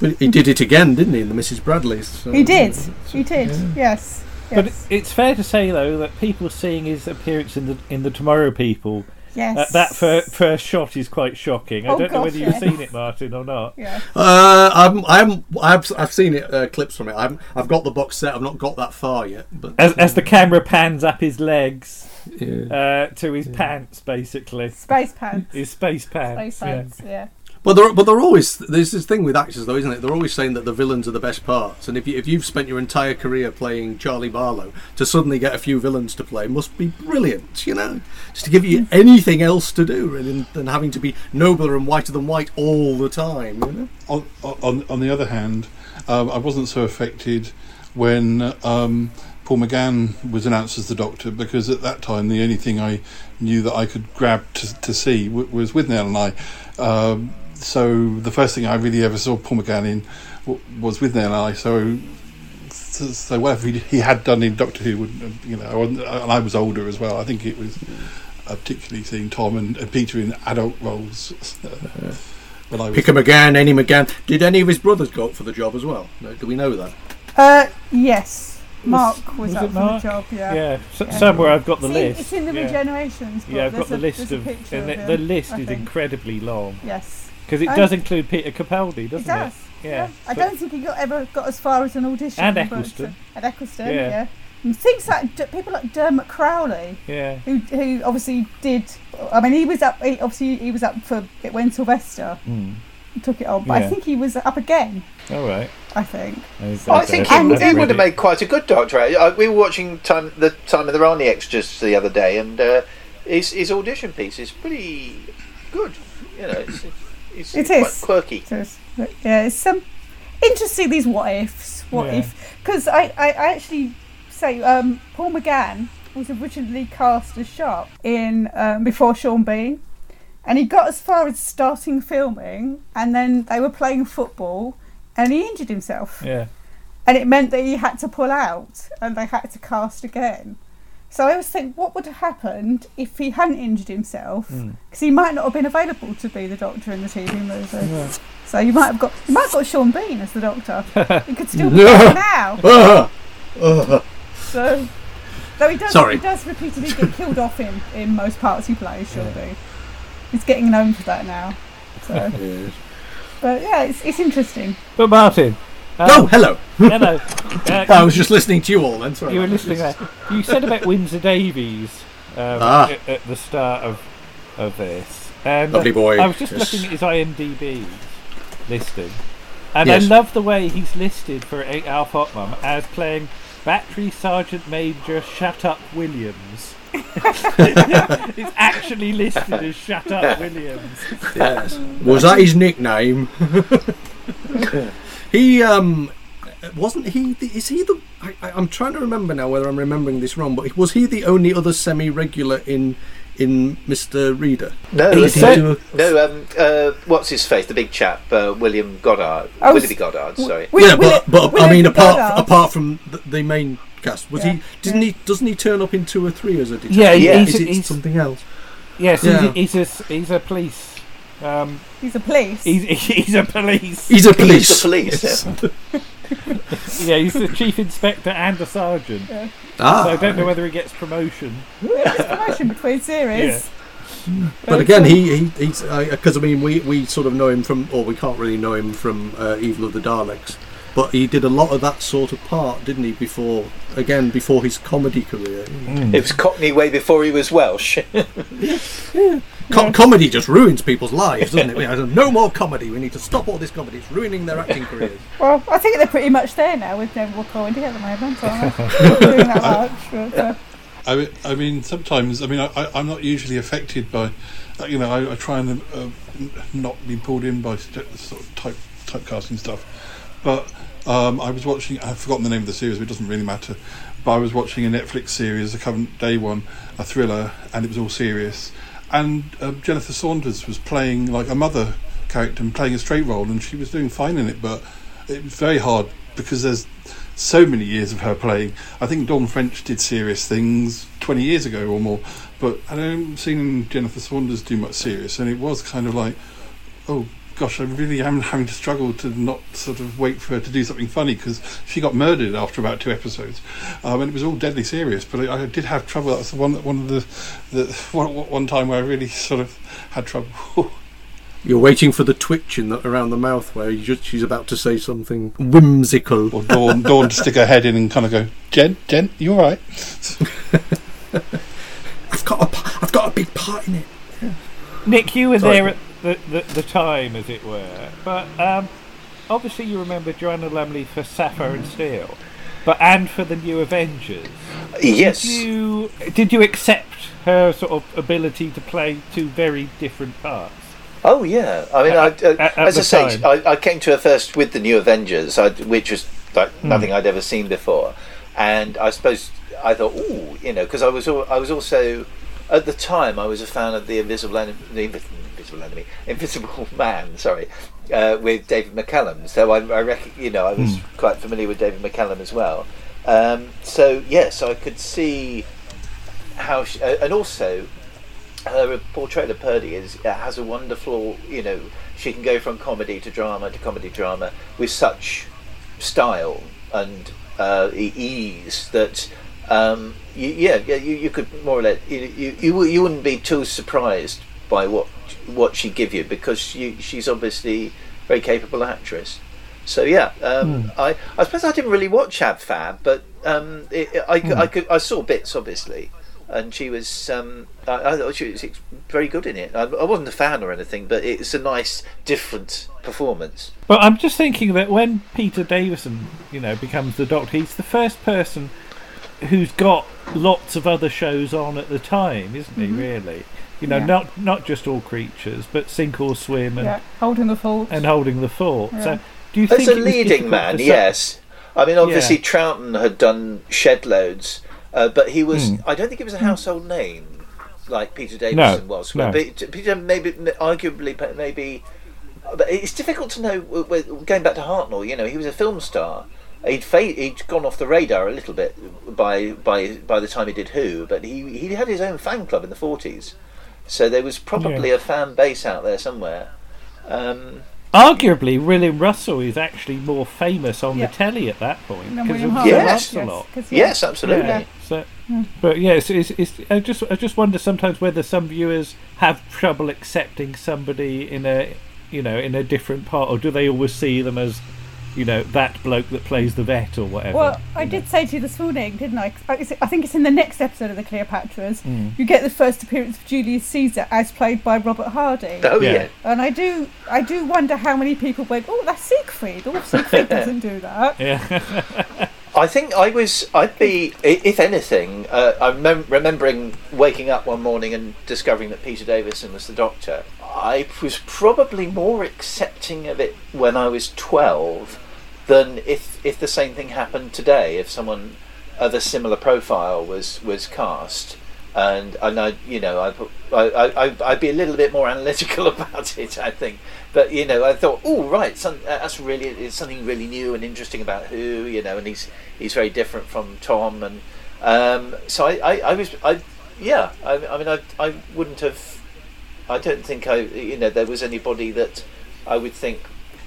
But he did it again, didn't he, in the Mrs. Bradleys? So, He did. He did, yeah. yes. But Yes. it's fair to say though that people seeing his appearance in the in the Tomorrow People, yes. uh, that fir- first shot is quite shocking. Oh, I don't know gosh, whether you've yes. seen it, Martin, or not. Yeah. Uh, I'm, I'm, I've, I've seen it uh, clips from it. I'm, I've got the box set. I've not got that far yet. But As, as the camera pans up his legs yeah. uh, to his pants, basically Space pants. his space pants. Space yeah. pants. Yeah. But they're, but they're always there's this thing with actors though, isn't it? They're always saying that the villains are the best parts, and if you if you've spent your entire career playing Charlie Barlow, to suddenly get a few villains to play must be brilliant, you know, just to give you anything else to do really, than having to be nobler and whiter than white all the time, you know. on, on on the other hand, um, I wasn't so affected when um, Paul McGann was announced as the Doctor because at that time the only thing I knew that I could grab to, to see w- was Withnail and I. Um, so the first thing I really ever saw Paul McGann in w- was Withnail and I. So. So, so whatever he, he had done in Doctor Who, would, you know, I wasn't, and I was older as well. I think it was uh, particularly seeing Tom and, and Peter in adult roles. when I was Pick 'em again, any McGann. Did any of his brothers go up for the job as well? Do we know that? Uh, yes. Mark was, was up for Mark? the job. Yeah. Yeah, s- Yeah. somewhere I've got the it's, list. In, it's in the yeah. regenerations. book. Yeah, I've got the a- list there's a of, picture and of the, him, the list I is think. incredibly long Yes. Because it Oh. does include Peter Capaldi, doesn't It does. it? Yeah. I don't think he got ever got as far as an audition. And but, Eccleston. uh, And Eccleston, Yeah. yeah. And things like people like Dermot Crowley, Yeah, who who obviously did. I mean, he was up. He, obviously, he was up for it when Sylvester mm. took it on. But I think he was up again. all right. I think. I think And- he, he would have made quite a good Doctor. I, we were watching time, the Time of the Rani extras the other day, and uh, his, his audition piece is pretty good. You know, it's, it's It quite quirky. It's, yeah, it's some interesting these what ifs. What Yeah. if? Because I, I, I actually say um, Paul McGann was originally cast as Sharpe in um, before Sean Bean, and he got as far as starting filming, and then they were playing football, and he injured himself, Yeah, and it meant that he had to pull out, and they had to cast again. So I always think, what would have happened if he hadn't injured himself? Mm. Because he might not have been available to be the Doctor in the TV movie. So you might have got, you might have got Sean Bean as the Doctor. he could still be there now. Ah! Ah! So, though he does, Sorry. he does repeatedly get killed off in, in most parts he plays. Sean Bean. He's getting known for that now. So, but yeah, it's, it's interesting. but Martin. Um, oh, hello. hello. Uh, I was just listening to you all then. Sorry. you were listening there. You said about Windsor Davies um, Ah. at, at the start of of this, and uh, Lovely boy. I was just Yes. looking at his IMDb listing, and Yes. I love the way he's listed for Ain't Half Hot Mum as playing Battery Sergeant Major Shut Up Williams. it's actually listed as Shut Up Williams. Yes. Was that his nickname? He um wasn't he? The, is he the? I, I, I'm trying to remember now whether I'm remembering this wrong, but was he the only other semi-regular in in Mr. Reader? No, He it's- said- no. Um, uh, what's his face? The big chap, uh, William Goddard. Oh, Willoughby Goddard. Sorry. Will- yeah, Will- but but Will I mean, apart Goddard? apart from the, the main cast, was Yeah, he? Didn't he? Doesn't he turn up in two or three as a detective? Yeah, Yeah. Is he's, it he's, something else? yes, Yeah. he's, he's a he's a police. Um, He's a police. he's he's a police. He's a police. is the police. Yes. Yeah, he's the chief inspector and a sergeant. So Ah, I don't know whether he gets promotion. There's promotion between series. But again, he, he he's because I mean we, we sort of know him from, or we can't really know him from uh, Evil of the Daleks, but he did a lot of that sort of part, didn't he? Before again, before his comedy career, It was Cockney way before he was Welsh. Co- comedy just ruins people's lives, doesn't it? We have no more comedy. We need to stop all this comedy. It's ruining their acting careers. Well, I think they're pretty much there now with Neville Comedy at the moment, aren't they? Doing that much. But, uh, I mean, I mean, sometimes I mean, I, I, I'm not usually affected by, uh, you know, I, I try and uh, not be pulled in by sort of type typecasting stuff. But um, I was watching. I've forgotten the name of the series. But it doesn't really matter. But I was watching a Netflix series, a current day one, a thriller, and it was all serious. And uh, Jennifer Saunders was playing like a mother character and playing a straight role, and she was doing fine in it. But it was very hard because there's so many years of her playing. I think Dawn French did serious things 20 years ago or more, but I don't seen Jennifer Saunders do much serious, and it was kind of like, oh, gosh, I really am having to struggle to not sort of wait for her to do something funny because she got murdered after about two episodes, um, and it was all deadly serious. But I, I did have trouble. That was the one one of the, the one, one time where I really sort of had trouble. You're waiting for the twitch in the, around the mouth where you just, she's about to say something whimsical. or Dawn, Dawn to stick her head in and kind of go, Jen, Jen, you all right? I've got a, I've got a big part in it. Nick, you were Sorry. there at the, the, the time, as it were, but um, obviously you remember Joanna Lumley for Sapphire and Steel, but and for the New Avengers. Yes. Did you did you accept her sort of ability to play two very different parts? Oh yeah, I mean, I, uh, at- at as I say. I, I came to her first with the New Avengers, I, which was like Hmm. nothing I'd ever seen before, and I suppose I thought, oh, you know, because I was I was also at the time I was a fan of the Invisible Enemy, the Invisible Enemy, Invisible Man, sorry, uh, with David McCallum. So I, I reckon, you know, I was quite familiar with David McCallum as well. Um, so yes, I could see how, she, uh, and also her portrayal of Purdey is uh, has a wonderful, you know, she can go from comedy to drama to comedy drama with such style and uh, ease that. Um, you, yeah, yeah, you, you could more or less you, you you you wouldn't be too surprised by what what she give you because she she's obviously a very capable actress. So yeah, um, I I suppose I didn't really watch Ab Fab, but um, it, it- I, I could I saw bits obviously, and she was um, I, I thought she was very good in it. I, I wasn't a fan or anything, but it's a nice different performance. But I'm just thinking that when Peter Davison, you know, becomes the Doctor, he's the first person who's got lots of other shows on at the time, isn't he? Really, you know, Yeah. not not just all creatures, but Sink or Swim and Yeah, holding the fort. and holding the fort. Yeah. So, do you think As a leading man, some- yes. I mean, obviously Yeah. Troughton had done shed loads, uh, but he was. Hmm. I don't think he was a household name like Peter Davison was. no. But Peter, maybe, arguably, maybe. But it's difficult to know. w- w- Going back to Hartnell, you know, he was a film star. He'd fa- he'd gone off the radar a little bit by by by the time he did Who, but he he had his own fan club in the forties, so there was probably Yeah. a fan base out there somewhere. Um, Arguably, William Russell is actually more famous on Yeah. the telly at that point point because William of Hartnell. Yes. Sir Lancelot. 'cause, yeah. yes, absolutely. Yeah. So, but yes, it's, it's, I just I just wonder sometimes whether some viewers have trouble accepting somebody in a you know in a different part, or do they always see them as you know that bloke that plays the vet or whatever? Well, I know? did say to you this morning, didn't I I think it's in the next episode of the Cleopatras. Mm. You get the first appearance of Julius Caesar as played by Robert Hardy. Oh Yeah. yeah. And I do, I do wonder how many people went, "Oh, that's Siegfried." Oh, Siegfried doesn't do that. Yeah, I think I was. I'd be, if anything, uh, I'm mem- remembering waking up one morning and discovering that Peter Davison was the Doctor. I was probably more accepting of it when I was twelve than if if the same thing happened today. If someone of a similar profile was was cast. And and I, you know, I, I- I'd be a little bit more analytical about it. I think, but you know, I thought, oh right, some, uh, that's really it's something really new and interesting about who, you know, and he's he's very different from Tom, and um, so I, I, I was, I, yeah, I, I mean, I, I wouldn't have, I don't think I, you know, there was anybody that I would think,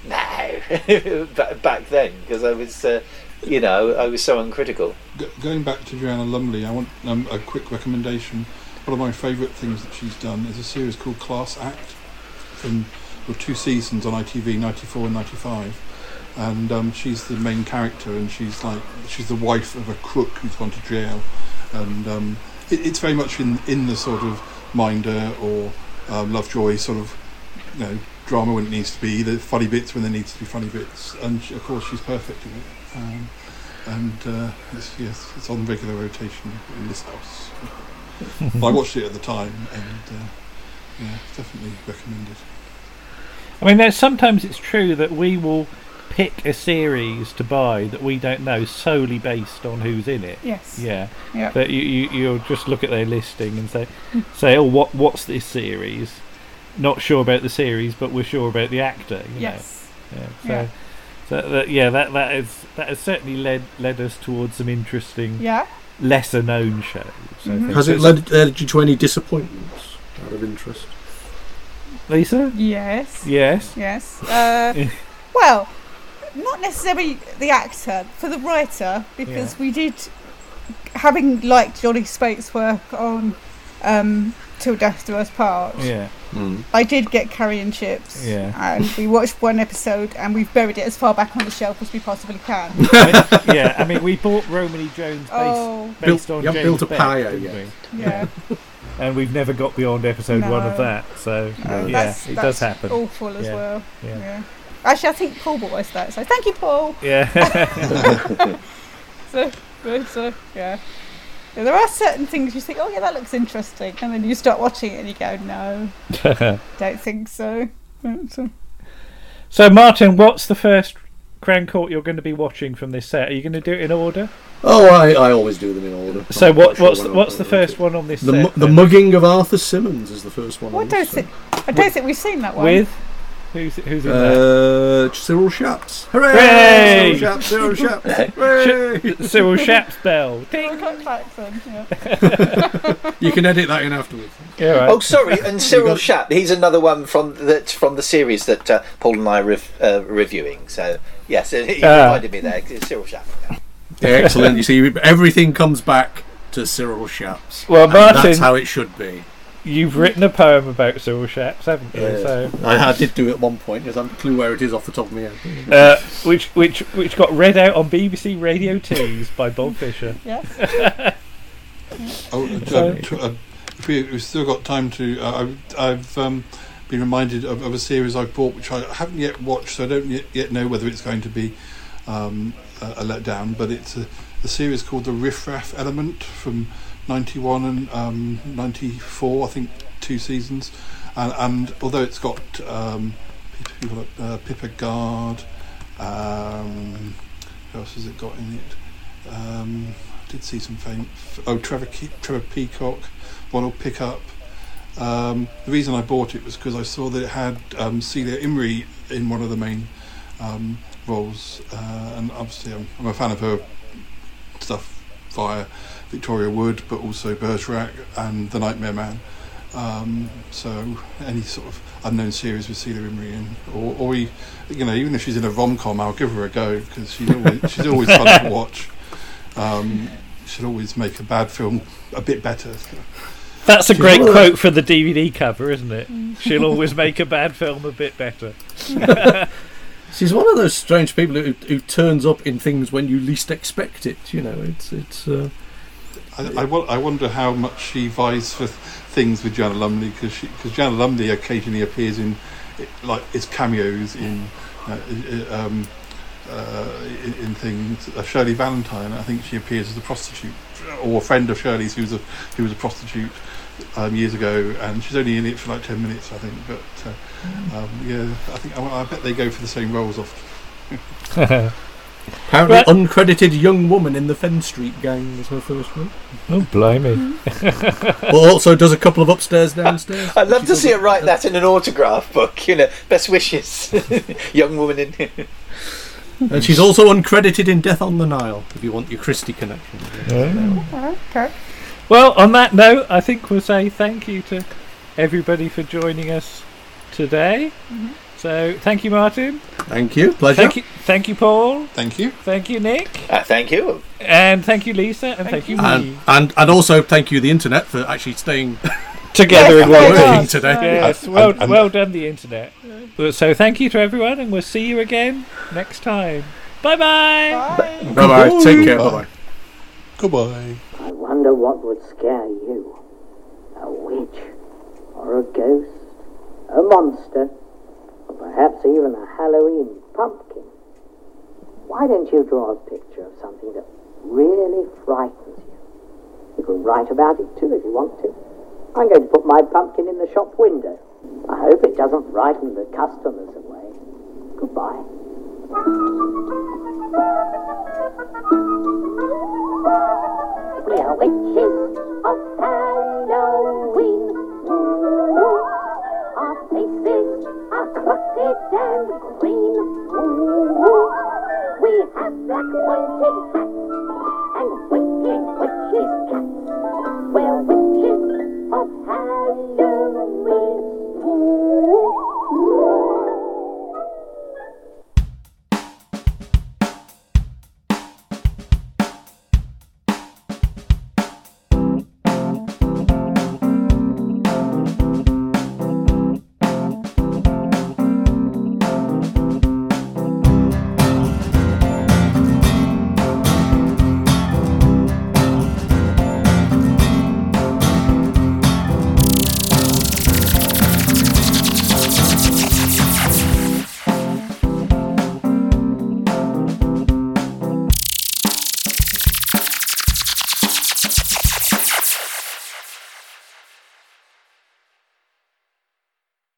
no, back, then because I was, uh, you know, I was so uncritical. Go- going back to Joanna Lumley, I want um, a quick recommendation. One of my favourite things that she's done is a series called Class Act from well, two seasons on ITV, 94 and 95. And um, she's the main character, and she's like she's the wife of a crook who's gone to jail, and um, it, it's very much in in the sort of Minder or um, Lovejoy sort of you know drama when it needs to be, the funny bits when there needs to be funny bits, and she, of course she's perfect in it. Um, and uh, it's, yes, it's on regular rotation in this house. I watched it at the time, and uh, yeah, it's definitely recommended. I mean, there's sometimes it's true that we will pick a series to buy that we don't know solely based on who's in it. Yes. Yeah, Yeah. that you, you you'll just look at their listing and say say oh what what's this series? Not sure about the series, but we're sure about the actor. You Yes. Know? Yeah. So, Yeah. so that, yeah, that that is that has certainly led led us towards some interesting Yeah. lesser known shows. I Mhm. Has it led, led you to any disappointments out of interest? Lisa? Yes. Yes. Yes. Uh, well, not necessarily the actor, for the writer, because Yeah. we did, having liked Johnny Speight's work on um, Till Death Do Us Part, Yeah. Mm. I did get Curry and Chips. Yeah. And we watched one episode and we've buried it as far back on the shelf as we possibly can. I mean, yeah. I mean, we bought Romany Jones based, oh, based Built- on you haven't James built a Beck, pyre didn't yet. we? yeah. And we've never got beyond episode one of that. So No, yeah, that's, it that's does happen. awful as Yeah. well. Yeah. Yeah. Actually, I think Paul bought us that, so thank you, Paul. Yeah. So, so yeah. Yeah, There are certain things you think, oh yeah, that looks interesting, and then you start watching it and you go, no, don't think so. So- so Martin, what's the first Crown Court you're going to be watching from this set? Are you going to do it in order? Oh, I, I always do them in order. So I'm what not sure what's the, I'm what's the first one on this The, set? mu- the then? mugging of Arthur Simmons is the first one. Well, I on don't this, think I don't think we've seen that one. with who's who's in that? Uh, Cyril Shaps. Hooray! Hooray! Cyril Shaps, Cyril Shaps. Hooray! Cyril Shap's bell. Ding. Cut Claxon, yeah. You can edit that in afterwards. Yeah, right. Oh, sorry, and Cyril got- Shapp. He's another one from that from the series that uh, Paul and I are rev- uh, reviewing. So yes, he Ah. reminded me there. It's Cyril Shapp. Excellent. You see, everything comes back to Cyril Shaps. Well, And Martin, that's how it should be. You've written a poem about Cyril Shaps, haven't you? Yeah. So, I, I did do it at one point. Yes, I have a clue where it is off the top of my head. uh, which which which got read out on BBC Radio Tees by Bob Fisher. Yes. Oh, uh, t- uh, if we, we've still got time to. Uh, I've, I've um, been reminded of, of a series I've bought, which I haven't yet watched, so I don't yet, yet know whether it's going to be um, a, a letdown. But it's a, a series called The Riff Raff Element from '91 and um, '94, I think, two seasons. And, and although it's got um, people like uh, Pippa Guard, um, who else has it got in it? Um, I did see some fame. Oh, Trevor, Ke- Trevor Peacock, pick up. Um, the reason I bought it was because I saw that it had um, Celia Imrie in one of the main um, roles, uh, and obviously I'm, I'm a fan of her stuff via Victoria Wood, but also Bergerac and The Nightmare Man. Um, so any sort of unknown series with Celia Imrie in, or, or we, you know, even if she's in a rom com, I'll give her a go because she's always she's always fun to watch. Um, she'll always make a bad film a bit better. That's a She's great one of quote for the DVD cover, isn't it? She'll always make a bad film a bit better. She's one of those strange people who, who turns up in things when you least expect it. You know, it's it's. Uh, I, I, wonder how much she vies for th- things with Joanna Lumley because because Lumley occasionally appears in like it's cameos in uh, um, uh, in, in things. Uh, Shirley Valentine, I think she appears as a prostitute or a friend of Shirley's who was a who was a prostitute um, years ago, and she's only in it for like ten minutes, I think. But uh, um, yeah, I think I, I bet they go for the same roles often. apparently, Right. uncredited young woman in the Fenn Street gang was her first one. Oh, blimey. but also does a couple of upstairs, downstairs. I'd love to see her write uh, that in an autograph book. You know, best wishes, young woman in. And she's also uncredited in Death on the Nile. If you want your Christie connection. Oh, okay. Well, on that note, I think we'll say thank you to everybody for joining us today. Mm-hmm. So, thank you, Martin. Thank you. Pleasure. Thank you, thank you, Paul. Thank you. Thank you, Nick. Uh, thank you. And thank you, Lisa. And thank, you, me. And, and and also thank you the internet for actually staying Together in Yes, one yes, room. working today. Yes, And- well, and- well done, the internet. So, thank you to everyone, and we'll see you again next time. Bye-bye. Bye. Bye bye. Take care. Bye. Bye bye. Goodbye. I wonder what would scare you. A witch, or a ghost, a monster, or perhaps even a Halloween pumpkin. Why don't you draw a picture of something that really frightens you? You can write about it too if you want to. I'm going to put my pumpkin in the shop window. I hope it doesn't frighten the customers away. Goodbye. We are witches of Halloween. Ooh, Our faces crooked and green. Ooh, we have black pointed hats and wicked witches' cats. We're witches of Halloween. Ooh, ooh.